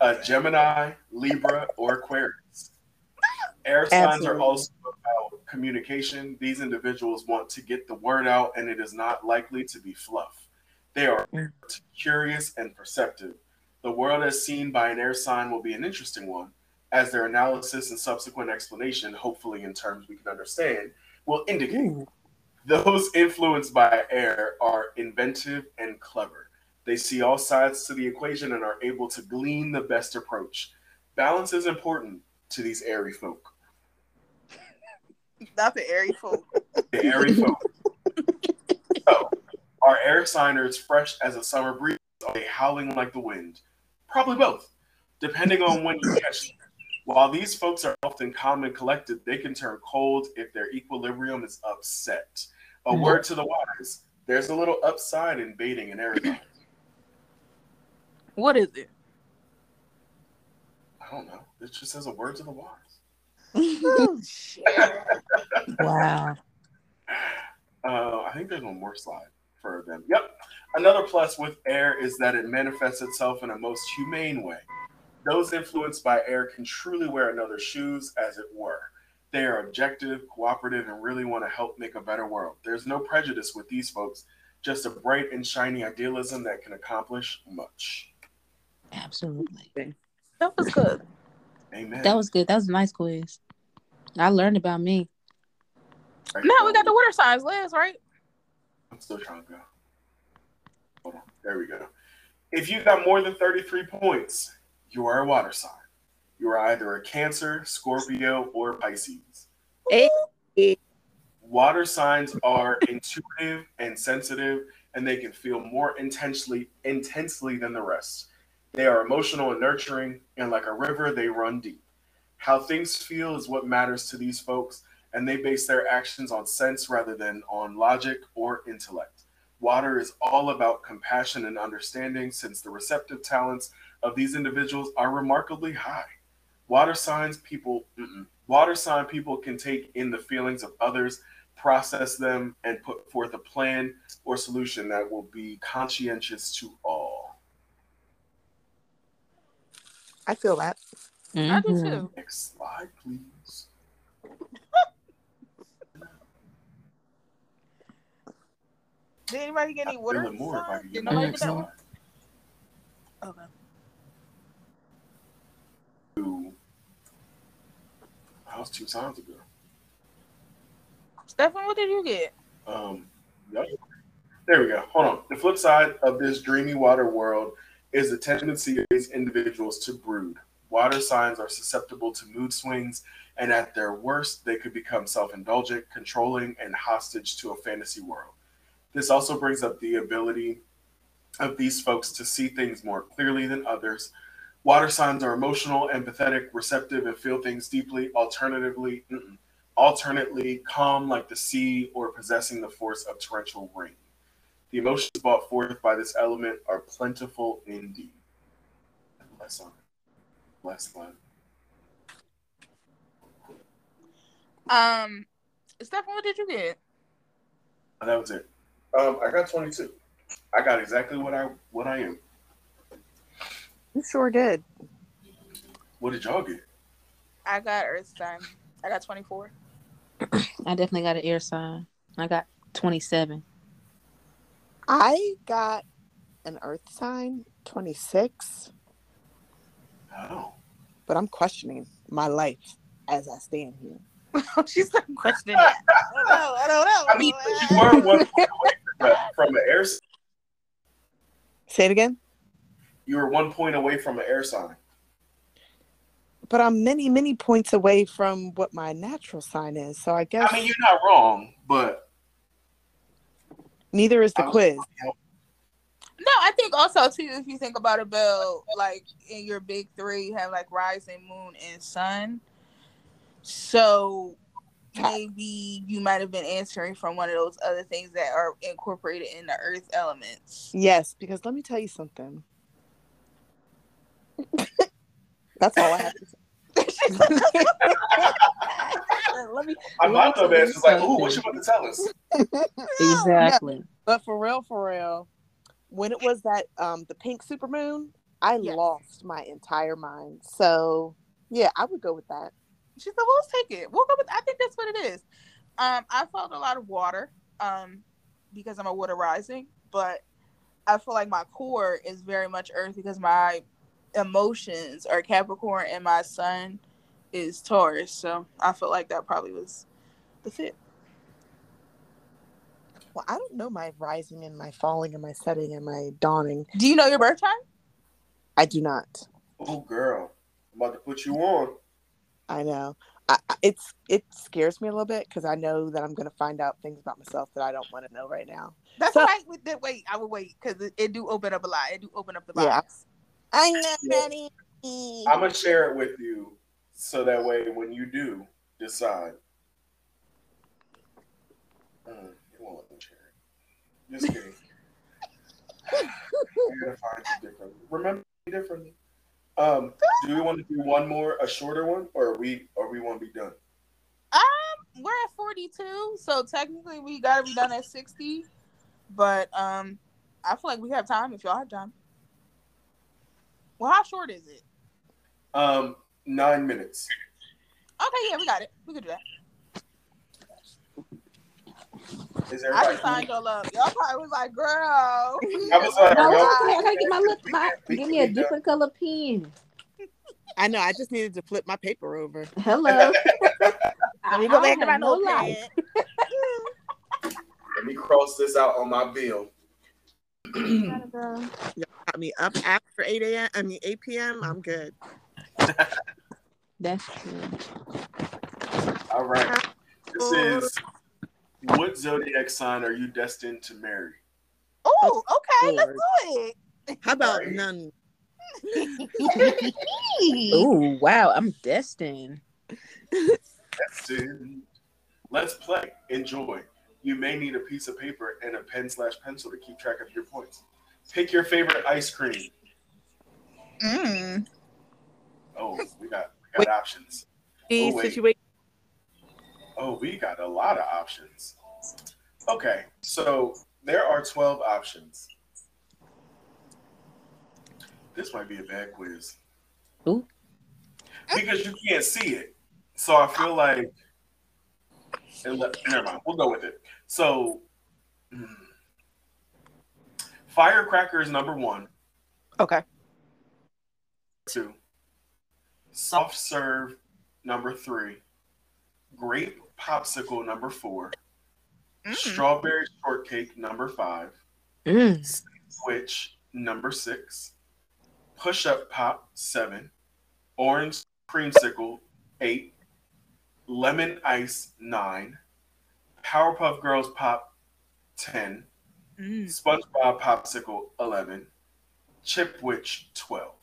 A Gemini, Libra, or Aquarius. Air signs are also about communication. These individuals want to get the word out, and it is not likely to be fluff. They are curious and perceptive. The world as seen by an air sign will be an interesting one, as their analysis and subsequent explanation, hopefully in terms we can understand, will indicate. Ooh. Those influenced by air are inventive and clever. They see all sides to the equation and are able to glean the best approach. Balance is important to these airy folk. Not the airy folk. The airy folk. So, are air signers fresh as a summer breeze? Are they howling like the wind? Probably both, depending on when you catch them. While these folks are often calm and collected, they can turn cold if their equilibrium is upset. A Mhm. word to the wise: there's a little upside in baiting an air sign. What is it? I don't know. It just says a word to the wise. Oh, shit. Wow. Uh, I think there's one more slide for them. Yep. Another plus with air is that it manifests itself in a most humane way. Those influenced by air can truly wear another's shoes, as it were. They are objective, cooperative, and really want to help make a better world. There's no prejudice with these folks, just a bright and shiny idealism that can accomplish much. Absolutely. That was good. Amen. That was good. That was a nice quiz. I learned about me. Right. Now we got the water signs last, right? I'm still trying to go. Hold on. There we go. If you got more than 33 points, you are a water sign. You are either a Cancer, Scorpio, or Pisces. Hey. Water signs are intuitive and sensitive, and they can feel more intensely intensely than the rest. They are emotional and nurturing, and like a river, they run deep. How things feel is what matters to these folks, and they base their actions on sense rather than on logic or intellect. Water is all about compassion and understanding, since the receptive talents of these individuals are remarkably high. Water signs people, water sign people can take in the feelings of others, process them, and put forth a plan or solution that will be conscientious to all. I feel that. I do Mhm. too. Next slide, please. Did anybody get any I'd water feel it more if I could Did get nobody get that one? Okay. Ooh. That was two times ago. Stefan, what did you get? Um, yep. There we go. Hold on. The flip side of this dreamy water world is the tendency of these individuals to brood. Water signs are susceptible to mood swings, and at their worst, they could become self indulgent, controlling, and hostage to a fantasy world. This also brings up the ability of these folks to see things more clearly than others. Water signs are emotional, empathetic, receptive, and feel things deeply. Alternatively, alternately calm like the sea or possessing the force of torrential rain. The emotions brought forth by this element are plentiful indeed. Less on less one. Um, Stefan, what did you get? That was it. Um, I got 22. I got exactly what I what I am. You sure did. What did y'all get? I got Earth sign. I got 24. I definitely got an air sign. I got 27. I got an earth sign, 26, Oh. but I'm questioning my life as I stand here. She's not questioning that. I don't know. I don't know. I mean, you were one point away from an air. Sign. Say it again. You were one point away from an air sign. But I'm many, many points away from what my natural sign is. So I guess I mean, you're not wrong, but neither is the quiz. No, I think also too, if you think about it, Belle, like in your big three, you have like rising moon and sun. So maybe you might have been answering from one of those other things that are incorporated in the earth elements. Yes, because let me tell you something. That's all I have to say. let me, I Let might me know tell It's like, ooh, what you something. about to tell us? Exactly. but for real, for real, when it was that um the pink supermoon, I Yes. lost my entire mind. So yeah, I would go with that. She said, "Well, let's take it. We'll go with. I think that's what it is. Um, I felt a lot of water, um, because I'm a water rising, but I feel like my core is very much earth because my emotions are Capricorn and my sun is Taurus. So I feel like that probably was the fit. Well, I don't know my rising and my falling and my setting and my dawning. Do you know your birth time? I do not. Oh, girl, I'm about to put you on. I know. I, I- it's it scares me a little bit because I know that I'm going to find out things about myself that I don't want to know right now. That's So- all right. With that, wait, I will wait because it, it do open up a lot. It do open up the box. Yeah. I'm not Yeah. ready. I'm gonna share it with you, so that way when you do decide, you won't let me share it. Just kidding. You're gonna find it differently. Remember me differently. Um, do we want to do one more, a shorter one, or are we, or we want to be done? Um, we're at 42, so technically we gotta be done at 60. But um, I feel like we have time if y'all have time. Well, how short is it? Um, nine minutes. Okay, yeah, we got it. We could do that. Is I just signed y'all up. Y'all probably was like, girl. I was like, No, no. okay. I gotta get my look. My, give me a be done. different color pen. I know. I just needed to flip my paper over. Hello. Let me go I back to my have no life. Let me cross this out on my bill. Y'all Got me up after 8 a.m. I mean 8 p.m. I'm good. That's true. All right. This is what zodiac sign are you destined to marry? Oh, okay, let's Lord. do How about Right. none? oh wow. I'm destined. Destined. Let's play. Enjoy. You may need a piece of paper and a pen slash pencil to keep track of your points. Pick your favorite ice cream. Mm. Oh, we got we got Wait. options. The Oh, situation. Oh, we got a lot of options. Okay, so there are 12 options. This might be a bad quiz. Ooh. Because you can't see it. So I feel like. Never mind, we'll go with it. So, hmm. Firecracker is number one. Okay. Two. Soft serve number three. Grape popsicle number four. Mm. Strawberry shortcake number five. Mm. Switch number six. Push up pop seven. Orange creamsicle eight. Lemon ice nine. Powerpuff Girls pop ten. Mm. SpongeBob popsicle eleven. Chipwich twelve.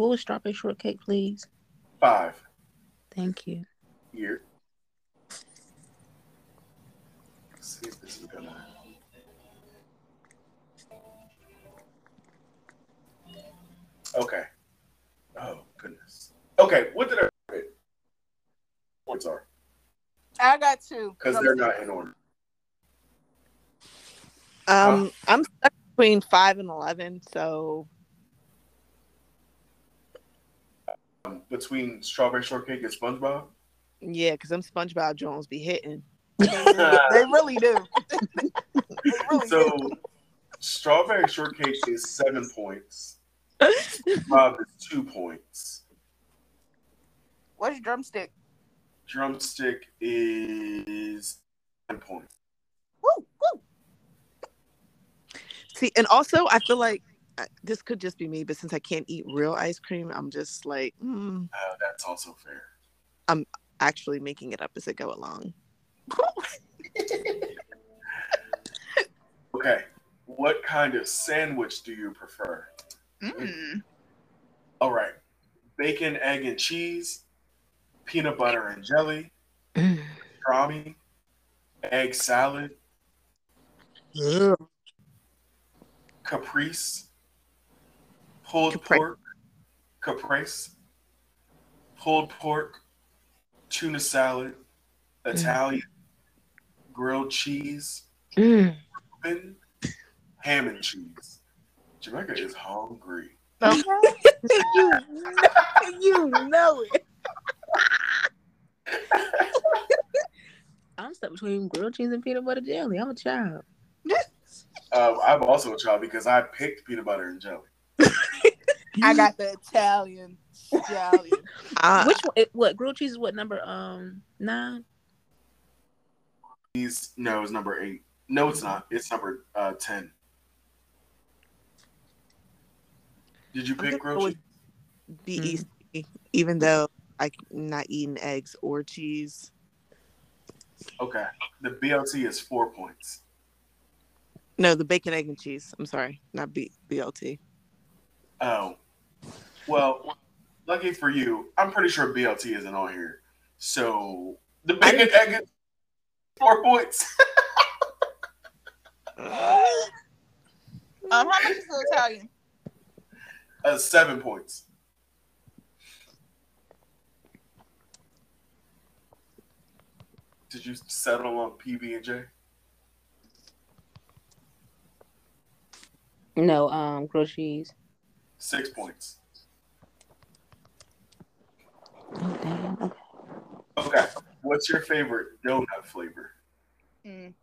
What was strawberry shortcake, please? Five. Thank you. Here. Let's see if this is gonna. Okay. Oh goodness. Okay, what did I write? Points are I got two. because they're not in order. Um, I'm stuck between five and eleven, so Um, between strawberry shortcake and SpongeBob. yeah, because them SpongeBob Jones be hitting. they really do. they really so do. strawberry shortcake is seven points. Bob is two points. What's drumstick? Drumstick is ten points. Woo, woo. See, and also I feel like this could just be me, but since I can't eat real ice cream, I'm just like mm, Uh, that's also fair. I'm actually making it up as I go along. Okay. What kind of sandwich do you prefer? Mm. All right. Bacon, egg, and cheese, peanut butter and jelly, Mm. pastrami, egg salad, caprese, pulled Capri- pork, caprese, pulled pork, tuna salad, Italian, grilled cheese, Mm. bacon, ham and cheese. Jamika is hungry. Okay. you, you know it. I'm stuck between grilled cheese and peanut butter jelly. I'm a child. Um, I'm also a child because I picked peanut butter and jelly. I got the Italian stallion. Uh, Which one? It, what grilled cheese is what number? Um, nine. He's no, it's number eight. No, it's not. It's number uh, ten. Did you pick gonna grilled go cheese? with even though I'm not eating eggs or cheese. Okay. The BLT is four points. No, the bacon, egg, and cheese. I'm sorry, not B- BLT. Oh. Well, lucky for you, I'm pretty sure BLT isn't on here. So the bacon egg is four points. Um, how much is the Italian? uh, seven points. Did you settle on PB and J? No, um, grilled cheese. Six points. Oh damn. Okay. Okay. What's your favorite donut flavor? Mm.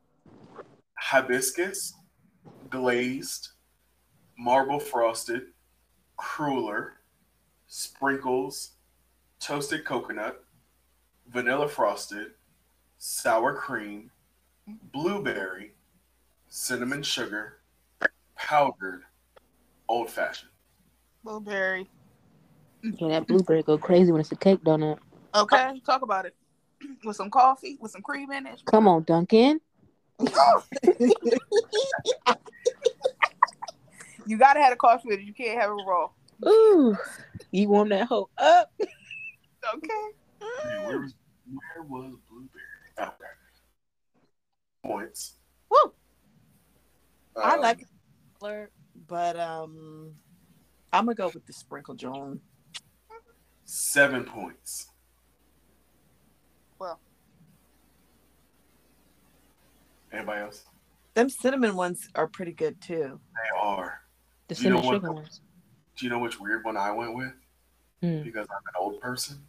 Hibiscus, glazed, marble frosted, cruller, sprinkles, toasted coconut, vanilla frosted, sour cream, blueberry, cinnamon sugar, powdered, old fashioned. Blueberry. Yeah, that blueberry go crazy when it's a cake donut. Okay, talk about it. With some coffee, with some cream in it. Come on, Dunkin. You gotta have a coffee with it. You can't have it raw. Ooh, you warm that hoe up. Okay. Wait, where was, where was blueberry? Okay. Points. Woo. I Um, like it, but um, I'm gonna go with the sprinkle Joan. seven points. Well. Anybody else? Them cinnamon ones are pretty good too. They are. The You know cinnamon what? sugar ones. Do you know which weird one I went with? Hmm. Because I'm an old person.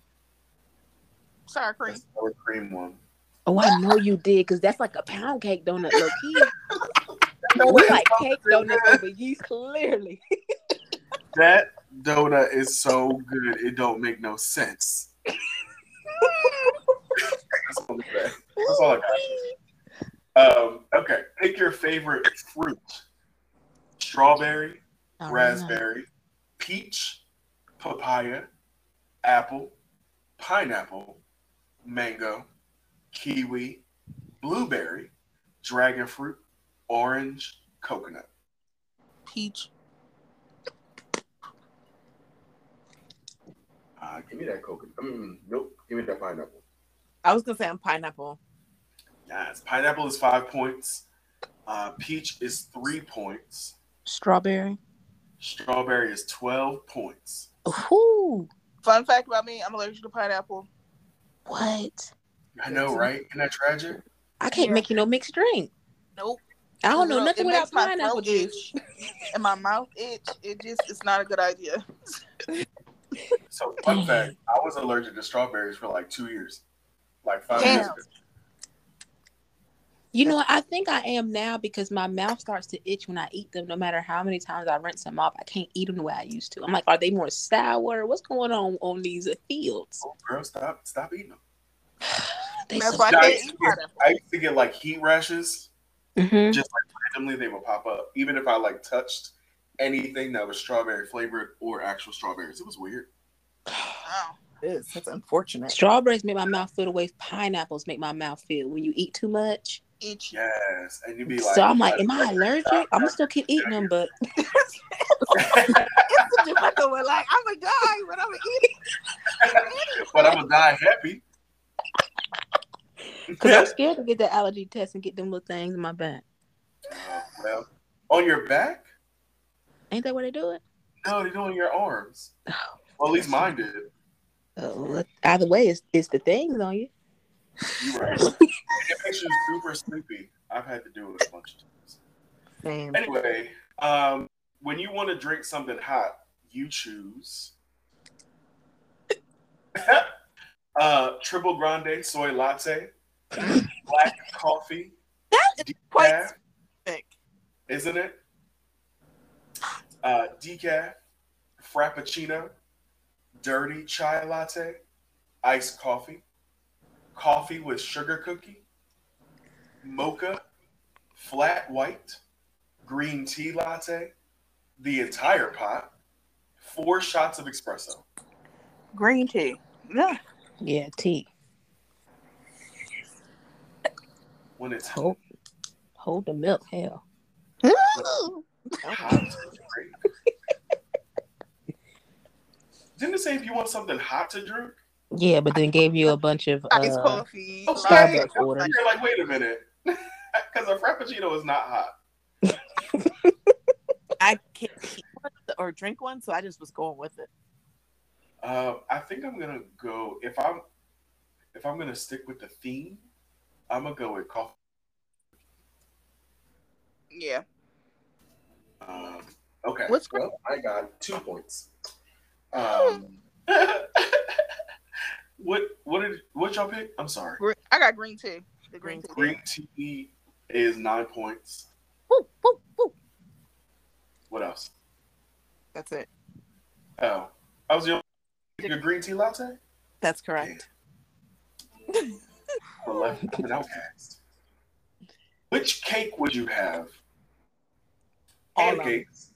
Sour cream. The sour cream one. Oh, I know you did, cause that's like a pound cake donut, low key. No, we it's like cake real donuts good. over yeast, clearly. That donut is so good, it don't make no sense. That's all, That's all I got. Um, okay, pick your favorite fruit: strawberry, right. raspberry, peach, papaya, apple, pineapple, mango, kiwi, blueberry, dragon fruit, orange, coconut. Peach. Uh, give me that coconut. Mm, nope, give me that pineapple. I was gonna say I'm pineapple. Yes, pineapple is five points. Uh, peach is three points. Strawberry. Strawberry is twelve points. Ooh, Fun fact about me: I'm allergic to pineapple. what? I know, right? Isn't that tragic? I can't Yeah. make you no mixed drink. Nope. I don't know Girl, nothing it without pineapple throat juice. itch and my mouth itch. It just it's not a good idea. So fun fact, I was allergic to strawberries for like two years. Like five Damn. years ago. You know, I think I am now because my mouth starts to itch when I eat them. No matter how many times I rinse them off, I can't eat them the way I used to. I'm like, are they more sour? What's going on on these fields? Oh, girl, stop stop eating them. They That's so why I I can't used, to eat get. I used to get like heat rashes. Mhm. Just like randomly they would pop up. Even if I like touched anything that was strawberry flavored or actual strawberries. It was weird. Oh. It is. That's unfortunate. Strawberries make my mouth feel the way pineapples make my mouth feel when you eat too much. Itch. Yes. And you'd be like so I'm like, am I allergic? I'm gonna still keep eating them, but It's a difficult one. Like I'm a guy, but I'm eating. but I'm gonna die happy. because I'm scared to get that allergy test and get them little things in my back. Oh, well, on your back? Ain't that where they do it? No, they do it on your arms. Well, at least mine did. Oh, either way, it's, it's the things on you. You right. it makes you super sleepy. I've had to do it a bunch of times. Same. Anyway, um, when you want to drink something hot, you choose uh, triple grande soy latte, black coffee, That is quite isn't it? Uh, decaf, frappuccino, dirty chai latte, iced coffee, coffee with sugar cookie, mocha, flat white, green tea latte, the entire pot, four shots of espresso. Green tea. Yeah. Yeah, tea. When it's Hold, hold the milk. Hell. hot, to drink. Didn't it say if you want something hot to drink? Yeah, but then gave you a bunch of Iced uh, coffee. Okay. Starbucks orders. You're like, wait a minute. Because a frappuccino is not hot. I can't eat one or drink one, so I just was going with it. Uh, I think I'm gonna go if I'm if I'm gonna stick with the theme, I'm gonna go with coffee. Yeah. Um, okay. What's- well? I got two points. Um, what what did what y'all pick? I'm sorry. I got green tea. The green tea. Green tea is nine points. Woo, woo, woo. What else? That's it. Oh, I was the only your green tea latte. That's correct. Eleven an outcast. Which cake would you have? All of them. Pancakes,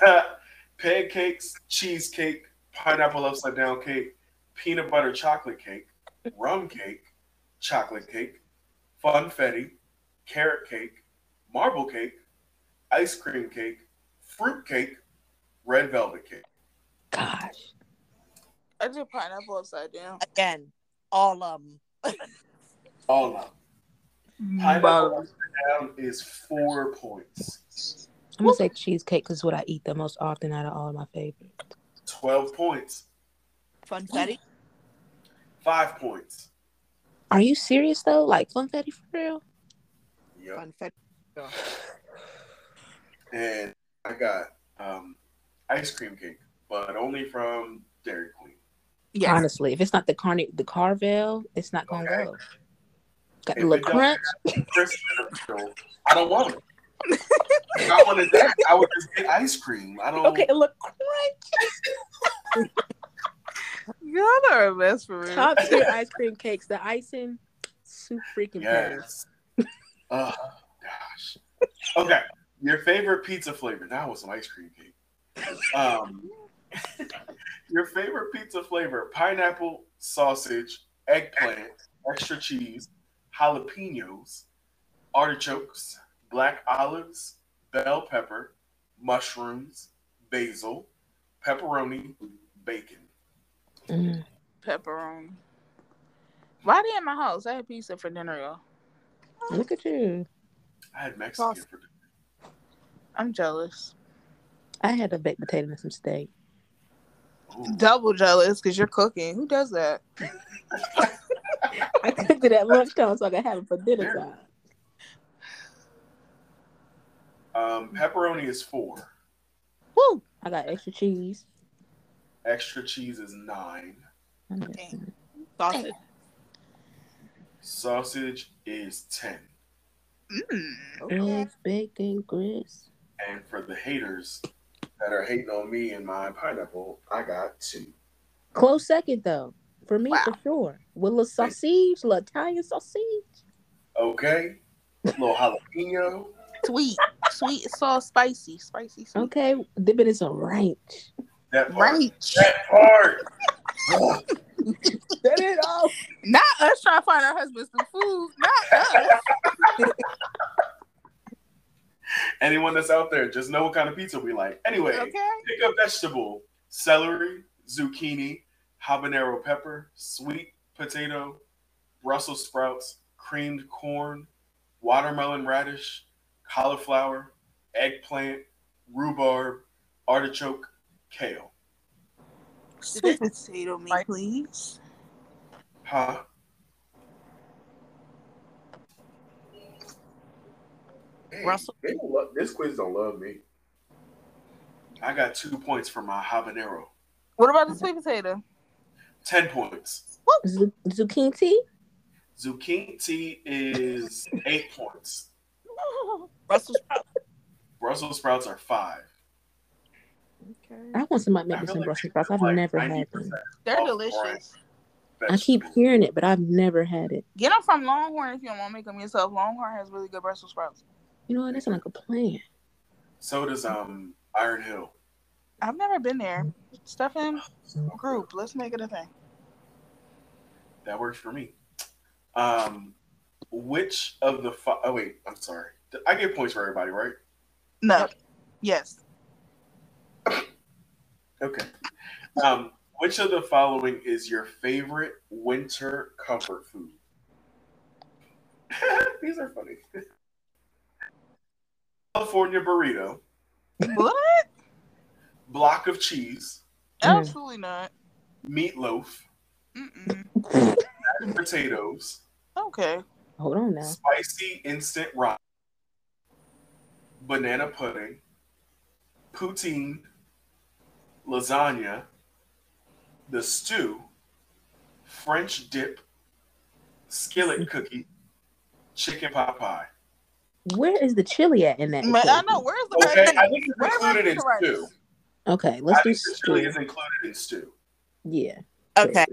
pancakes, cheesecake, pineapple upside down cake, peanut butter chocolate cake, rum cake, chocolate cake, funfetti, carrot cake, marble cake, ice cream cake, fruit cake, red velvet cake. Gosh. I did pineapple upside down. Again, all of them. All of them. Mm. Pineapple upside down is four points. I'm gonna say cheesecake because what I eat the most often out of all of my favorites. 12 points. Funfetti. Five points. Are you serious though? Like funfetti for real? Yep. Funfetti. And I got um, ice cream cake, but only from Dairy Queen. Yes. Honestly, if it's not the carne the Carvel, it's not gonna Okay. go. Got If the little crunch. have crisp in it, I don't want it. If I wanted that, I would just get ice cream. I don't. Okay, a little crunch. Y'all are a mess for real. Top tier ice cream cakes. The icing, super freaking good. Yes. oh gosh. Okay. Your favorite pizza flavor? Now with some ice cream cake. Um, your favorite pizza flavor: pineapple, sausage, eggplant, extra cheese, jalapenos, artichokes, black olives, bell pepper, mushrooms, basil, pepperoni, bacon. Mm. Pepperoni. Why are they in my house? I had pizza for dinner, y'all. Look at you. I had Mexican Sauce. for dinner. I'm jealous. I had a baked potato and some steak. Ooh. Double jealous because you're cooking. Who does that? I cooked it at lunchtime so I could have it for dinner time. Um, pepperoni is four. Woo! I got extra cheese. Extra cheese is nine. I'm guessing. Sausage. Sausage is ten. Mm. Eggs, bacon, grits. And for the haters that are hating on me and my pineapple, I got two. Close second though. For me, Wow. for sure. With little sausage, little Italian sausage. Okay. little jalapeno. Sweet, sweet sauce, spicy, spicy, sweet. Okay, dip it in some ranch. That part. Right. That part. Ugh. Set it off. Not us trying to find our husbands some food. Not us. Anyone that's out there, just know what kind of pizza we like. Anyway, Okay. pick a vegetable: celery, zucchini, habanero pepper, sweet potato, Brussels sprouts, creamed corn, watermelon radish, cauliflower, eggplant, rhubarb, artichoke, kale. Sweet potato me, please. Huh? Russell? they don't love, this quiz don't love me. I got two points for my habanero. What about the sweet potato? Ten points. Zu- zucchini tea? Zucchini tea is eight points. Brussels sprouts. Brussels sprouts are five. Okay. I want somebody to I make me feel some like Brussels sprouts. I've like never had them. They're delicious. I keep hearing it, but I've never had it. Get them from Longhorn if you don't want to make them yourself. Longhorn has really good Brussels sprouts. You know what? That's like a plan. So does um Iron Hill. I've never been there. Stefan group. Let's make it a thing. That works for me. Um, which of the fi- oh wait, I'm sorry. I get points for everybody, right? No. Yes. Okay. Um, which of the following is your favorite winter comfort food? These are funny. California burrito, What? block of cheese, Mm. Absolutely not. meatloaf, Mm-mm. potatoes, Okay. Hold on now. spicy instant ramen, banana pudding, poutine, lasagna, the stew, French dip, skillet mm. cookie, chicken pot pie. Where is the chili at in that? Man, I equation? know. Where's the Okay, rice? I think it's included in stew. Okay, let's do think the chili is included in stew. Yeah. Okay.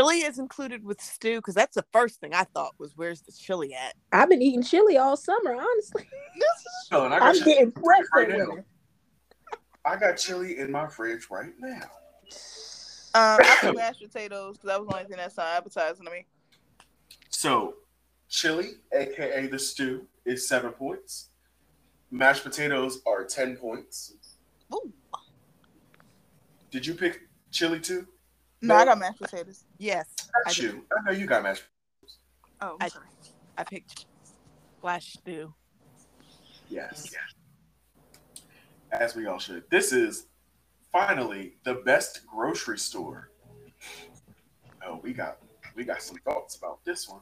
Chili is included with stew because that's the first thing I thought was where's the chili at? I've been eating chili all summer, honestly. No, and I got I'm chili getting pressed right right now. I got chili in my fridge right now. Um, I put mashed potatoes because that was the only thing that sounded appetizing to me. So, chili, aka the stew, is seven points. Mashed potatoes are ten points. Ooh. Did you pick chili too? No, I got mashed potatoes. Yes, I, That's did. you. I know you got mashed. Potatoes. Oh, I- I'm sorry. I picked flash stew. Yes. As we all should. This is finally the best grocery store. Oh, we got we got some thoughts about this one.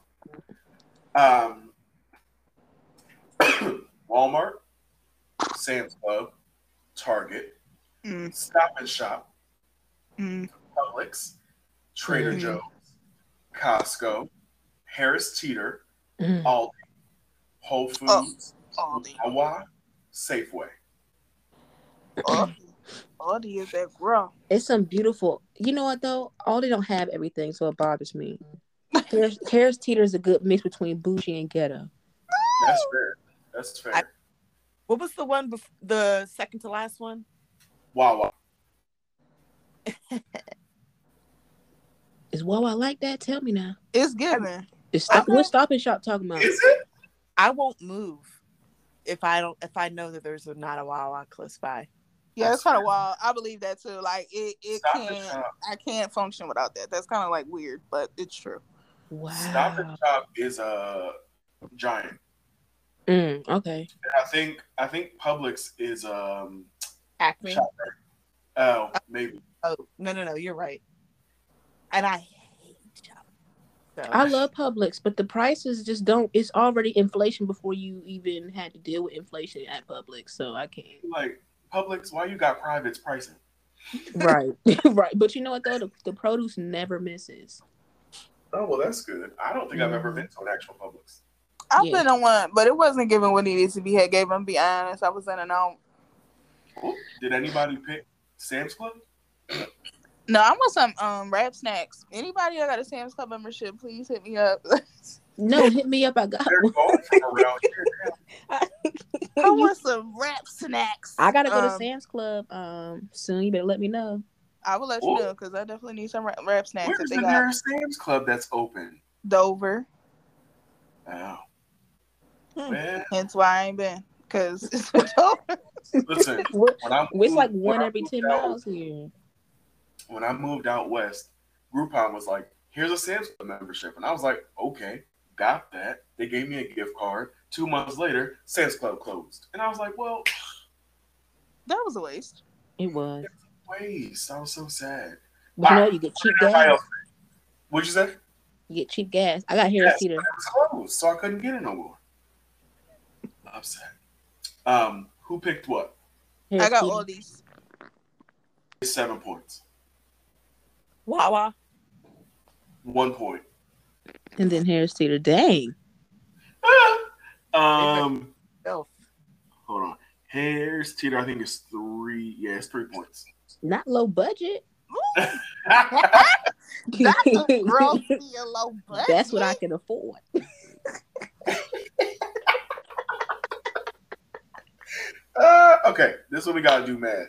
Um, Walmart, Sam's Club, Target, Mm, Stop and Shop, mm. Publix, Trader Mhm. Joe's, Costco, Harris Teeter, Mm. Aldi, Whole Oh. Foods, Aldi. Wawa, Safeway. Aldi. Aldi is that raw. It's some beautiful. You know what though? All they don't have everything, so it bothers me. Harris, Harris Teeter is a good mix between bougie and ghetto. That's fair. That's fair. I- What was the one bef- the second to last one? Wawa. Is Wawa like that? Tell me now. It's given. Is stop, Okay. What Stop and Shop talking about? Is it? I won't move if I don't if I know that there's a, not a Wawa close by. Yeah, it's kind of wild. I believe that too. Like it, it Stop can't. I can't function without that. That's kind of like weird, but it's true. Wow. Stop and Shop is a giant. Mm, okay. And I think I think Publix is um Acme. Shop. Oh, maybe. Oh no no no, you're right. And I hate shop. So I love Publix, but the prices just don't. It's already inflation before you even had to deal with inflation at Publix, so I can't. Like Publix, why you got privates pricing? Right, right. But you know what though, the, the produce never misses. Oh well, that's good. I don't think I've ever Mhm. been to an actual Publix. I've Yeah. been on one, but it wasn't giving what needed to be had. Gave them. Be honest, I was in and out. Did anybody pick Sam's Club? No, I want some um rap snacks. Anybody that got a Sam's Club membership, please hit me up. No, hit me up. I got one. going from around here. I want some rap snacks. I gotta go to Um, Sam's Club um soon. You better let me know. I will let you know because I definitely need some rap, rap snacks. Where's if the got nearest Sam's Club that's open? Dover. Oh. Hmm. Man, Hence why I ain't been. Cause it's Dover. listen, What- when I It's like moved- one when I every ten miles here. When I moved out west, Groupon was like, "Here's a Sam's Club membership," and I was like, "Okay, got that." They gave me a gift card. Two months later, Sam's Club closed, and I was like, "Well, That was a waste. It was. waste." I was so sad. But you know, you get cheap gas. What'd you say? You get cheap gas. I got here Yes, Teeter. but it was closed, so I couldn't get it no more. Upset. Um, who picked what? Harris I got Teeter. all these. Seven points. Wawa. One point. And then Harris Teeter. Dang. um, Elf. hold on. Harris Teeter, I think it's three. Yeah, it's three points. Not low budget. That's a grossly low budget. That's what I can afford. uh, okay, this is what we gotta do math,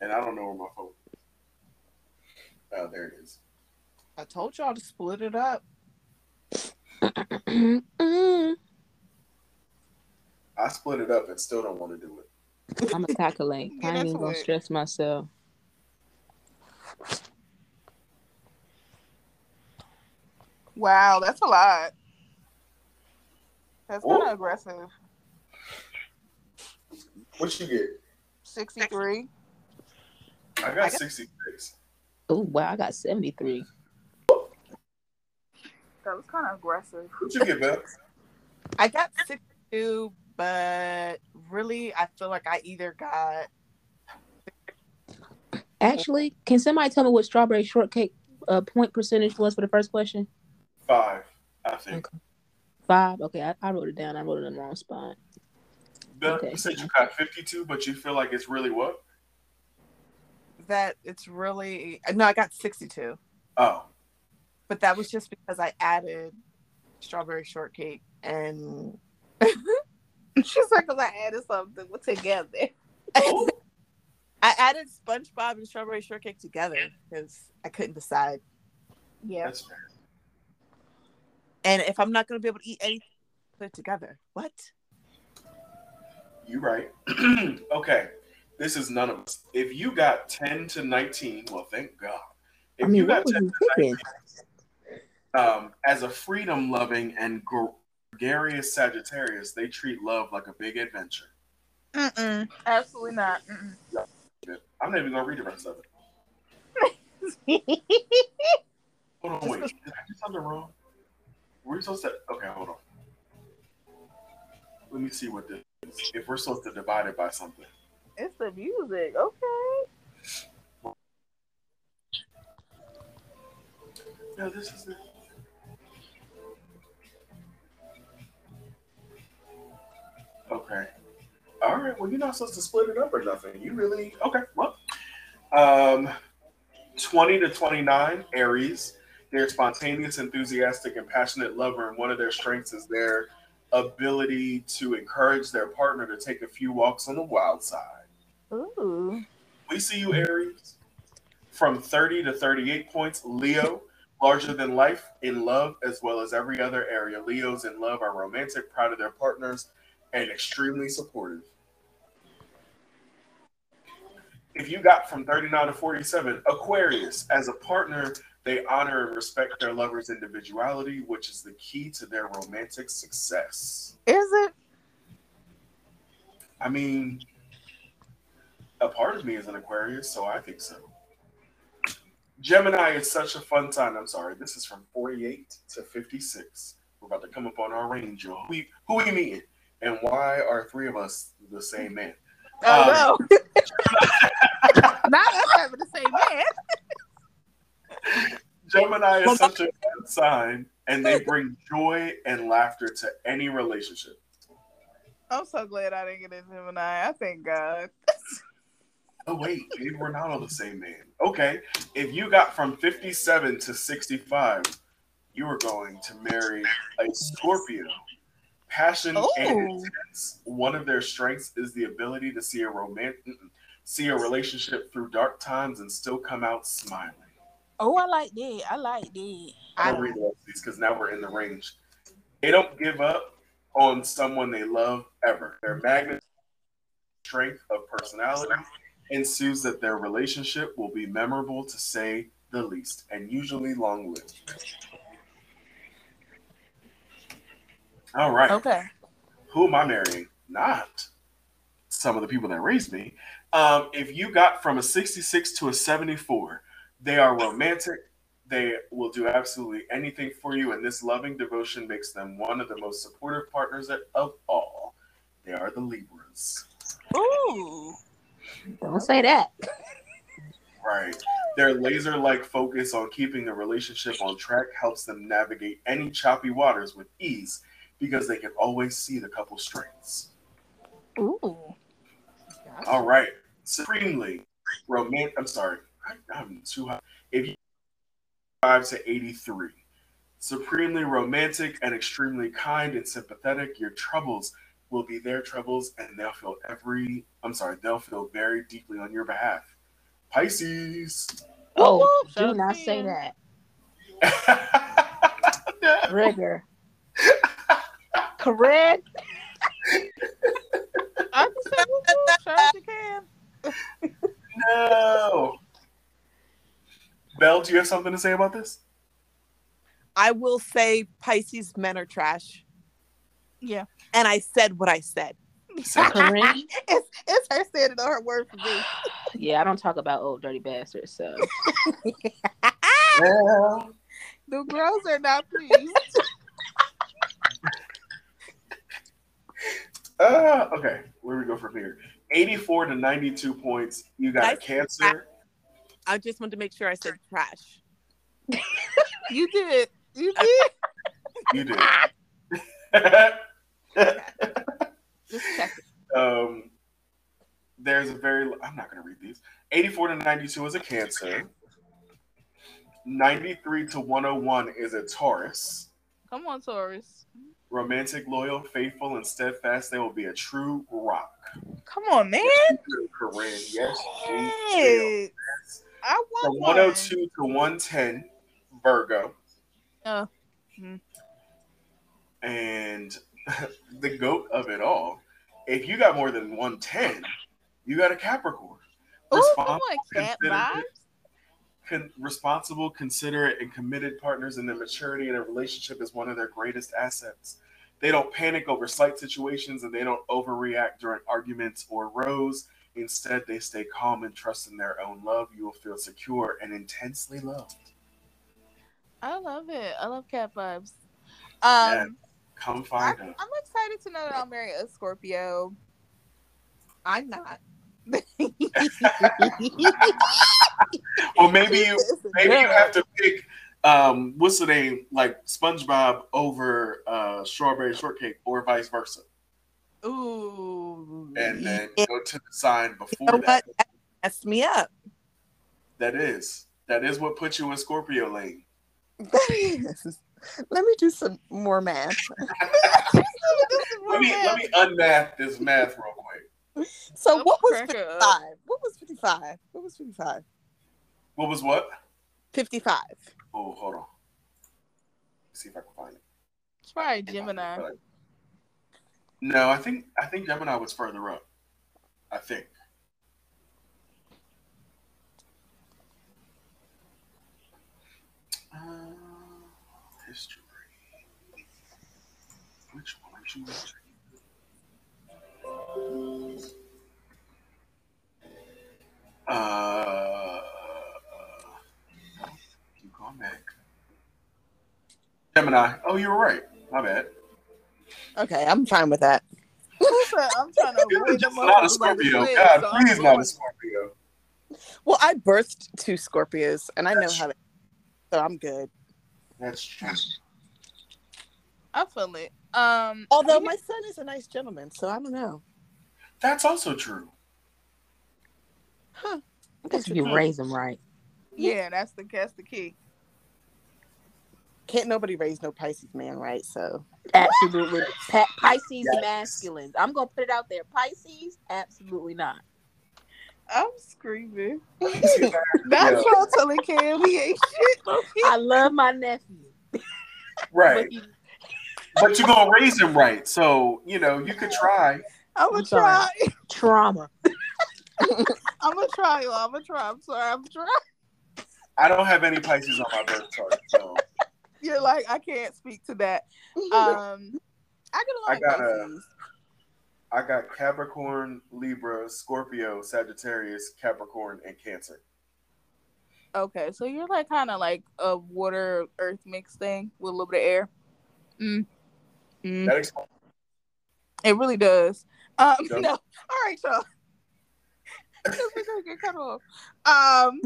and I don't know where my phone. Is. Oh, there it is. I told y'all to split it up. I split it up and still don't want to do it. I'm gonna calculate. Get I ain't even into gonna it. stress myself. Wow, that's a lot. That's kind of aggressive. What you get? 63. I I got got- sixty six. Oh wow, I got 73. That was kind of aggressive. What'd you get, Beth? I got 62, but really, I feel like I either got Actually, can somebody tell me what strawberry shortcake uh, point percentage was for the first question? Five, I think. Five. Okay, I, I wrote it down. I wrote it in the wrong spot. Beth, Okay. you said you got fifty two, but you feel like it's really what? That it's really no, I got 62, Oh, but that was just because I added strawberry shortcake and She's like, because I added something together. Ooh. I added SpongeBob and strawberry shortcake together because I couldn't decide. Yeah. that's fair. And if I'm not going to be able to eat anything, put it together. What? You right. okay. This is none of us. If you got 10 to 19, well, thank God. If I mean, you got 10 you to 19, um, as a freedom loving and gregarious Sagittarius, they treat love like a big adventure. Mm-mm. Absolutely not. Mm-mm. I'm not even going to read the rest of it. Hold on, wait. Did I do something wrong? Were we supposed to? Okay, hold on. Let me see what this is. If we're supposed to divide it by something. It's the music. Okay. No, this is it. Okay. All right. Well, you're not supposed to split it up or nothing. You really okay? Well, um, twenty to twenty-nine Aries. They're spontaneous, enthusiastic, and passionate lover, and one of their strengths is their ability to encourage their partner to take a few walks on the wild side. Ooh. We see you, Aries. From 30 to 38 points, Leo, larger than life in love as well as every other area. Leos in love are romantic, proud of their partners, and extremely supportive. If you got from 39 to 47, Aquarius, as a partner, they honor and respect their lover's individuality, which is the key to their romantic success. Is it? I mean, a part of me is an Aquarius, so I think so. Gemini is such a fun time. I'm sorry, this is from 48 to 56. We're about to come up on our range, y'all. Who we, who we meeting? And why are three of us the same man? Oh um, no. Not us having the same man. Gemini is such a fun sign, and they bring joy and laughter to any relationship. I'm so glad I didn't get a Gemini. I thank God. Oh wait, maybe we're not all the same man. Okay, if you got from 57 to 65, you were going to marry a Scorpio. Passion and Oh. intense. One of their strengths is the ability to see a romantic, mm, mm, see a relationship through dark times and still come out smiling. Oh, I like that. I like that. I'll read of these because now we're in the range. They don't give up on someone they love ever. Their magnet strength of personality ensues that their relationship will be memorable to say the least and usually long lived. All right. Okay. Who am I marrying? Not some of the people that raised me. Um, if you got from a 66 to a 74, they are romantic. They will do absolutely anything for you, and this loving devotion makes them one of the most supportive partners of all. They are the Libras. Ooh. Don't say that. Right. Their laser like focus on keeping the relationship on track helps them navigate any choppy waters with ease because they can always see the couple's strengths. Ooh. All right. Supremely romantic. I'm sorry. I, I'm too high. If you 5 to 83. Supremely romantic and extremely kind and sympathetic, your troubles will be their troubles and they'll feel every, I'm sorry, they'll feel very deeply on your behalf. Pisces. Oh, Whoop, whoop, do not out say to that. Rigor. Correct. I can say whoop, whoop. Shout out to Cam. no. Belle, do you have something to say about this? I will say Pisces men are trash. Yeah. And I said what I said. Correct. it's, it's her standing on her word for me. Yeah, I don't talk about old dirty bastards. So Well, The girls are not pleased. uh, okay, where we go from here? 84 to 92 points. You got a Nice. Cancer. I just wanted to make sure I said trash. You did. You did. You did. Just check um, there's a very, I'm not going to read these. 84 to 92 is a Cancer. 93 to 101 is a Taurus. Come on, Taurus. Romantic, loyal, faithful, and steadfast, they will be a true rock. Come on, man. Koren, yes. Shit. I From want one. 102 to 110, Virgo. Oh. And the goat of it all, if you got more than 110, you got a Capricorn. Ooh, come cat considerate, con- responsible, considerate, and committed partners in their maturity in a relationship is one of their greatest assets. They don't panic over slight situations and they don't overreact during arguments or rows. Instead, they stay calm and trust in their own love. You will feel secure and intensely loved. I love it. I love cat vibes. Um. Come I'm, I'm excited to know that I'll marry a Scorpio. I'm not. Or maybe you maybe you have to pick um what's the name like SpongeBob over uh strawberry shortcake or vice versa. Ooh. And then go to the sign before You know that. what? That messed me up. That is. That is what puts you in Scorpio lane. That is. Let me do some more math. Let me let me unmath this math real quick. So I'm what was cracking 55? What was 55? What was 55? What was what? 55. Oh, hold on. see if I can find it. It's probably Gemini. No, I think I think Gemini was further up. I think. Uh, keep going back. Gemini. Oh, you were right. My bad. Okay, I'm fine with that. I'm trying to not a Scorpio. God, so please not a Scorpio. Well, I birthed two Scorpios, and I That's know how to. So I'm good. That's true. I feel it. Um, Although my son is a nice gentleman, so I don't know. That's also true. Huh? Because you raise them right. yeah, that's the that's the key. Can't nobody raise no Pisces man, right? So Absolutely. Pa- Pisces Yes. masculines. I'm gonna put it out there. Pisces, absolutely not. I'm screaming. Yeah. That's y'all telling Cam he ain't shit. I love my nephew. Right. But he, But you're gonna raise him right. So, you know, you could try. I'm I'm gonna sorry. try. trauma. I'm gonna try, y'all. I'm gonna try. I'm sorry. I'm trying. I don't have any Pisces on my birth chart, so You're like I can't speak to that. Um, I get along I with got a- Pisces. I got Capricorn, Libra, Scorpio, Sagittarius, Capricorn, and Cancer. Okay, so you're like kind of like a water earth mix thing with a little bit of air. Mm. Mm. That explains It really does. Um, Does. no, all right, y'all. 'Cause we're gonna get cut off. Um,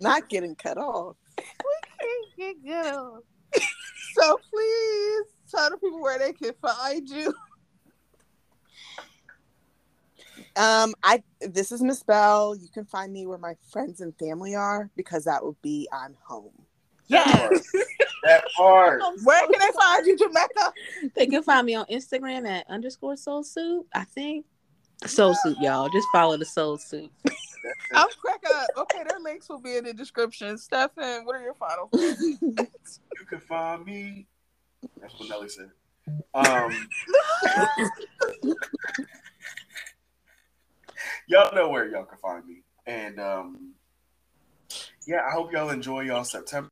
not getting cut off. get cut off. So please tell the people where they can find you. Um, I this is Miss Belle. You can find me where my friends and family are because that would be I'm home. that part. That part. Where can they find you, Jamika? They can find me on Instagram at underscore soul soup. I think soul soup, y'all. Just follow the soul soup. I'm crack up. Okay, their links will be in the description. Stefan, what are your final? You can find me. That's what Nelly said. Um, y'all know where y'all can find me, and um, yeah, I hope y'all enjoy y'all September.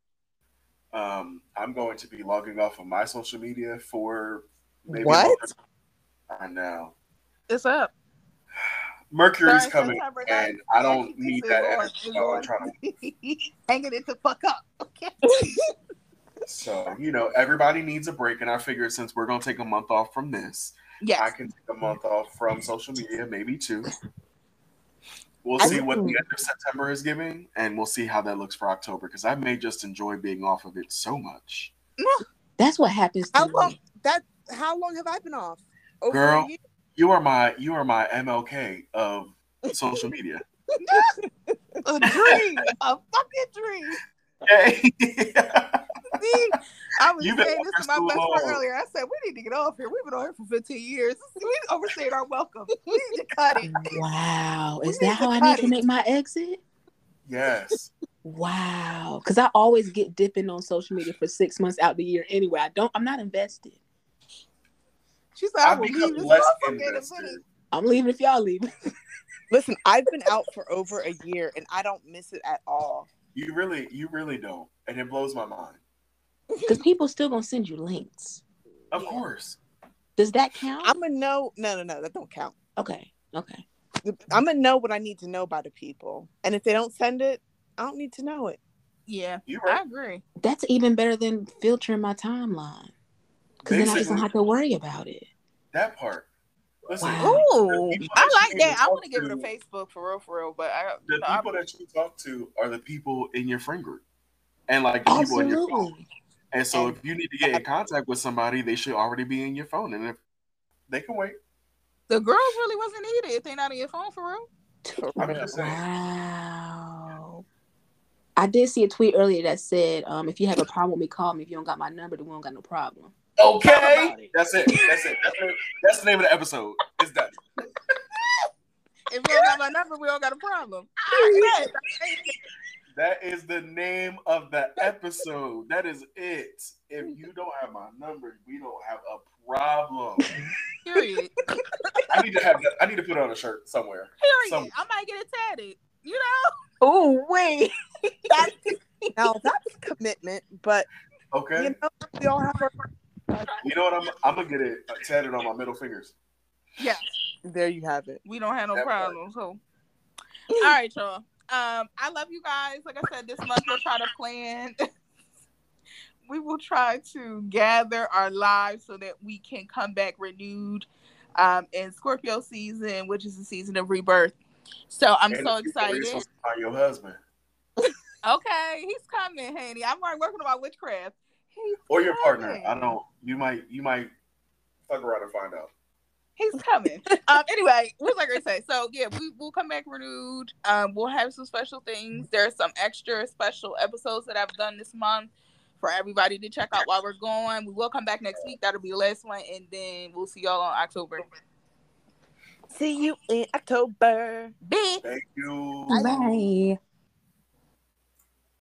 Um, I'm going to be logging off of my social media for maybe What? I know It's up. Mercury's Sorry, coming, and I don't Yeah, need that energy. it's So I'm trying to Hanging it the fuck up. Okay. So, you know, everybody needs a break. And I figured since we're going to take a month off from this, I can take a month off from social media, maybe two. We'll see what the end of September is giving, and we'll see how that looks for October because I may just enjoy being off of it so much. That's what happens to How me. long that how long have I been off? Over Girl. You are my you are my MLK of social media. A dream. a fucking dream. Okay. See, I was You've saying this for to my so best friend earlier. I said, we need to get off here. We've been on here for 15 years. We overstayed our welcome. We need to cut it. Wow. We Is that how I cut need to make my exit? yes. Wow. Because I always get dipping on social media for six months out the year anyway. I don't I'm not invested. She said, I I've will leave this less motherfucker in invested. I'm leaving if y'all leave. Listen, I've been out for over a year and I don't miss it at all. You really, you really don't. And it blows my mind. Because people still gonna send you links. Of course. Does that count? I'm gonna know. No, no, no, that don't count. okay. Okay. I'm gonna know what I need to know by the people, and if they don't send it, I don't need to know it. Yeah, You I right. agree. That's even better than filtering my timeline. Because then I just don't have to worry about it. that part. Listen, Wow. Ooh, the people I like that. I want to give it a Facebook for real, for real. But I, the you know, I- people that you talk to are the people in your friend group and like the people in your phone. And so And- if you need to get in contact with somebody, they should already be in your phone. And if they can wait, the girls really wasn't needed if they not in your phone for real. I'm just saying. Wow. I did see a tweet earlier that said, um, if you have a problem with me, call me. If you don't got my number, then we don't got no problem. Okay. That's it. That's it. That's, it. That's the name of the episode. It's done. If you don't got my number, we don't got a problem. That is the name of the episode. That is it. If you don't have my number, we don't have a problem. Period. I need to have that. I need to put on a shirt somewhere. Period. Some- I might get it tatted. You know. Oh wait, that, now that's commitment. But Okay. you know, we all have our. You know what? I'm I'm gonna get it tatted on my middle fingers. Yes. There you have it. We don't have no That part. problems. So, all right, y'all. Um, I love you guys. Like I said, this month we'll try to plan. we will try to gather our lives so that we can come back renewed um, in Scorpio season, which is the season of rebirth. So I'm And so if you know you're excited. supposed to find your husband Okay, he's coming, honey. I'm already working on my witchcraft. He's or your partner. I don't. You might. You might fuck around and find out. He's coming. um. Anyway, what was I gonna say? So yeah, we will come back renewed. Um. We'll have some special things. There's some extra special episodes that I've done this month for everybody to check out while we're going. We will come back next week. That'll be the last one, and then we'll see y'all on October. See you in October. Bye. Thank you. Bye.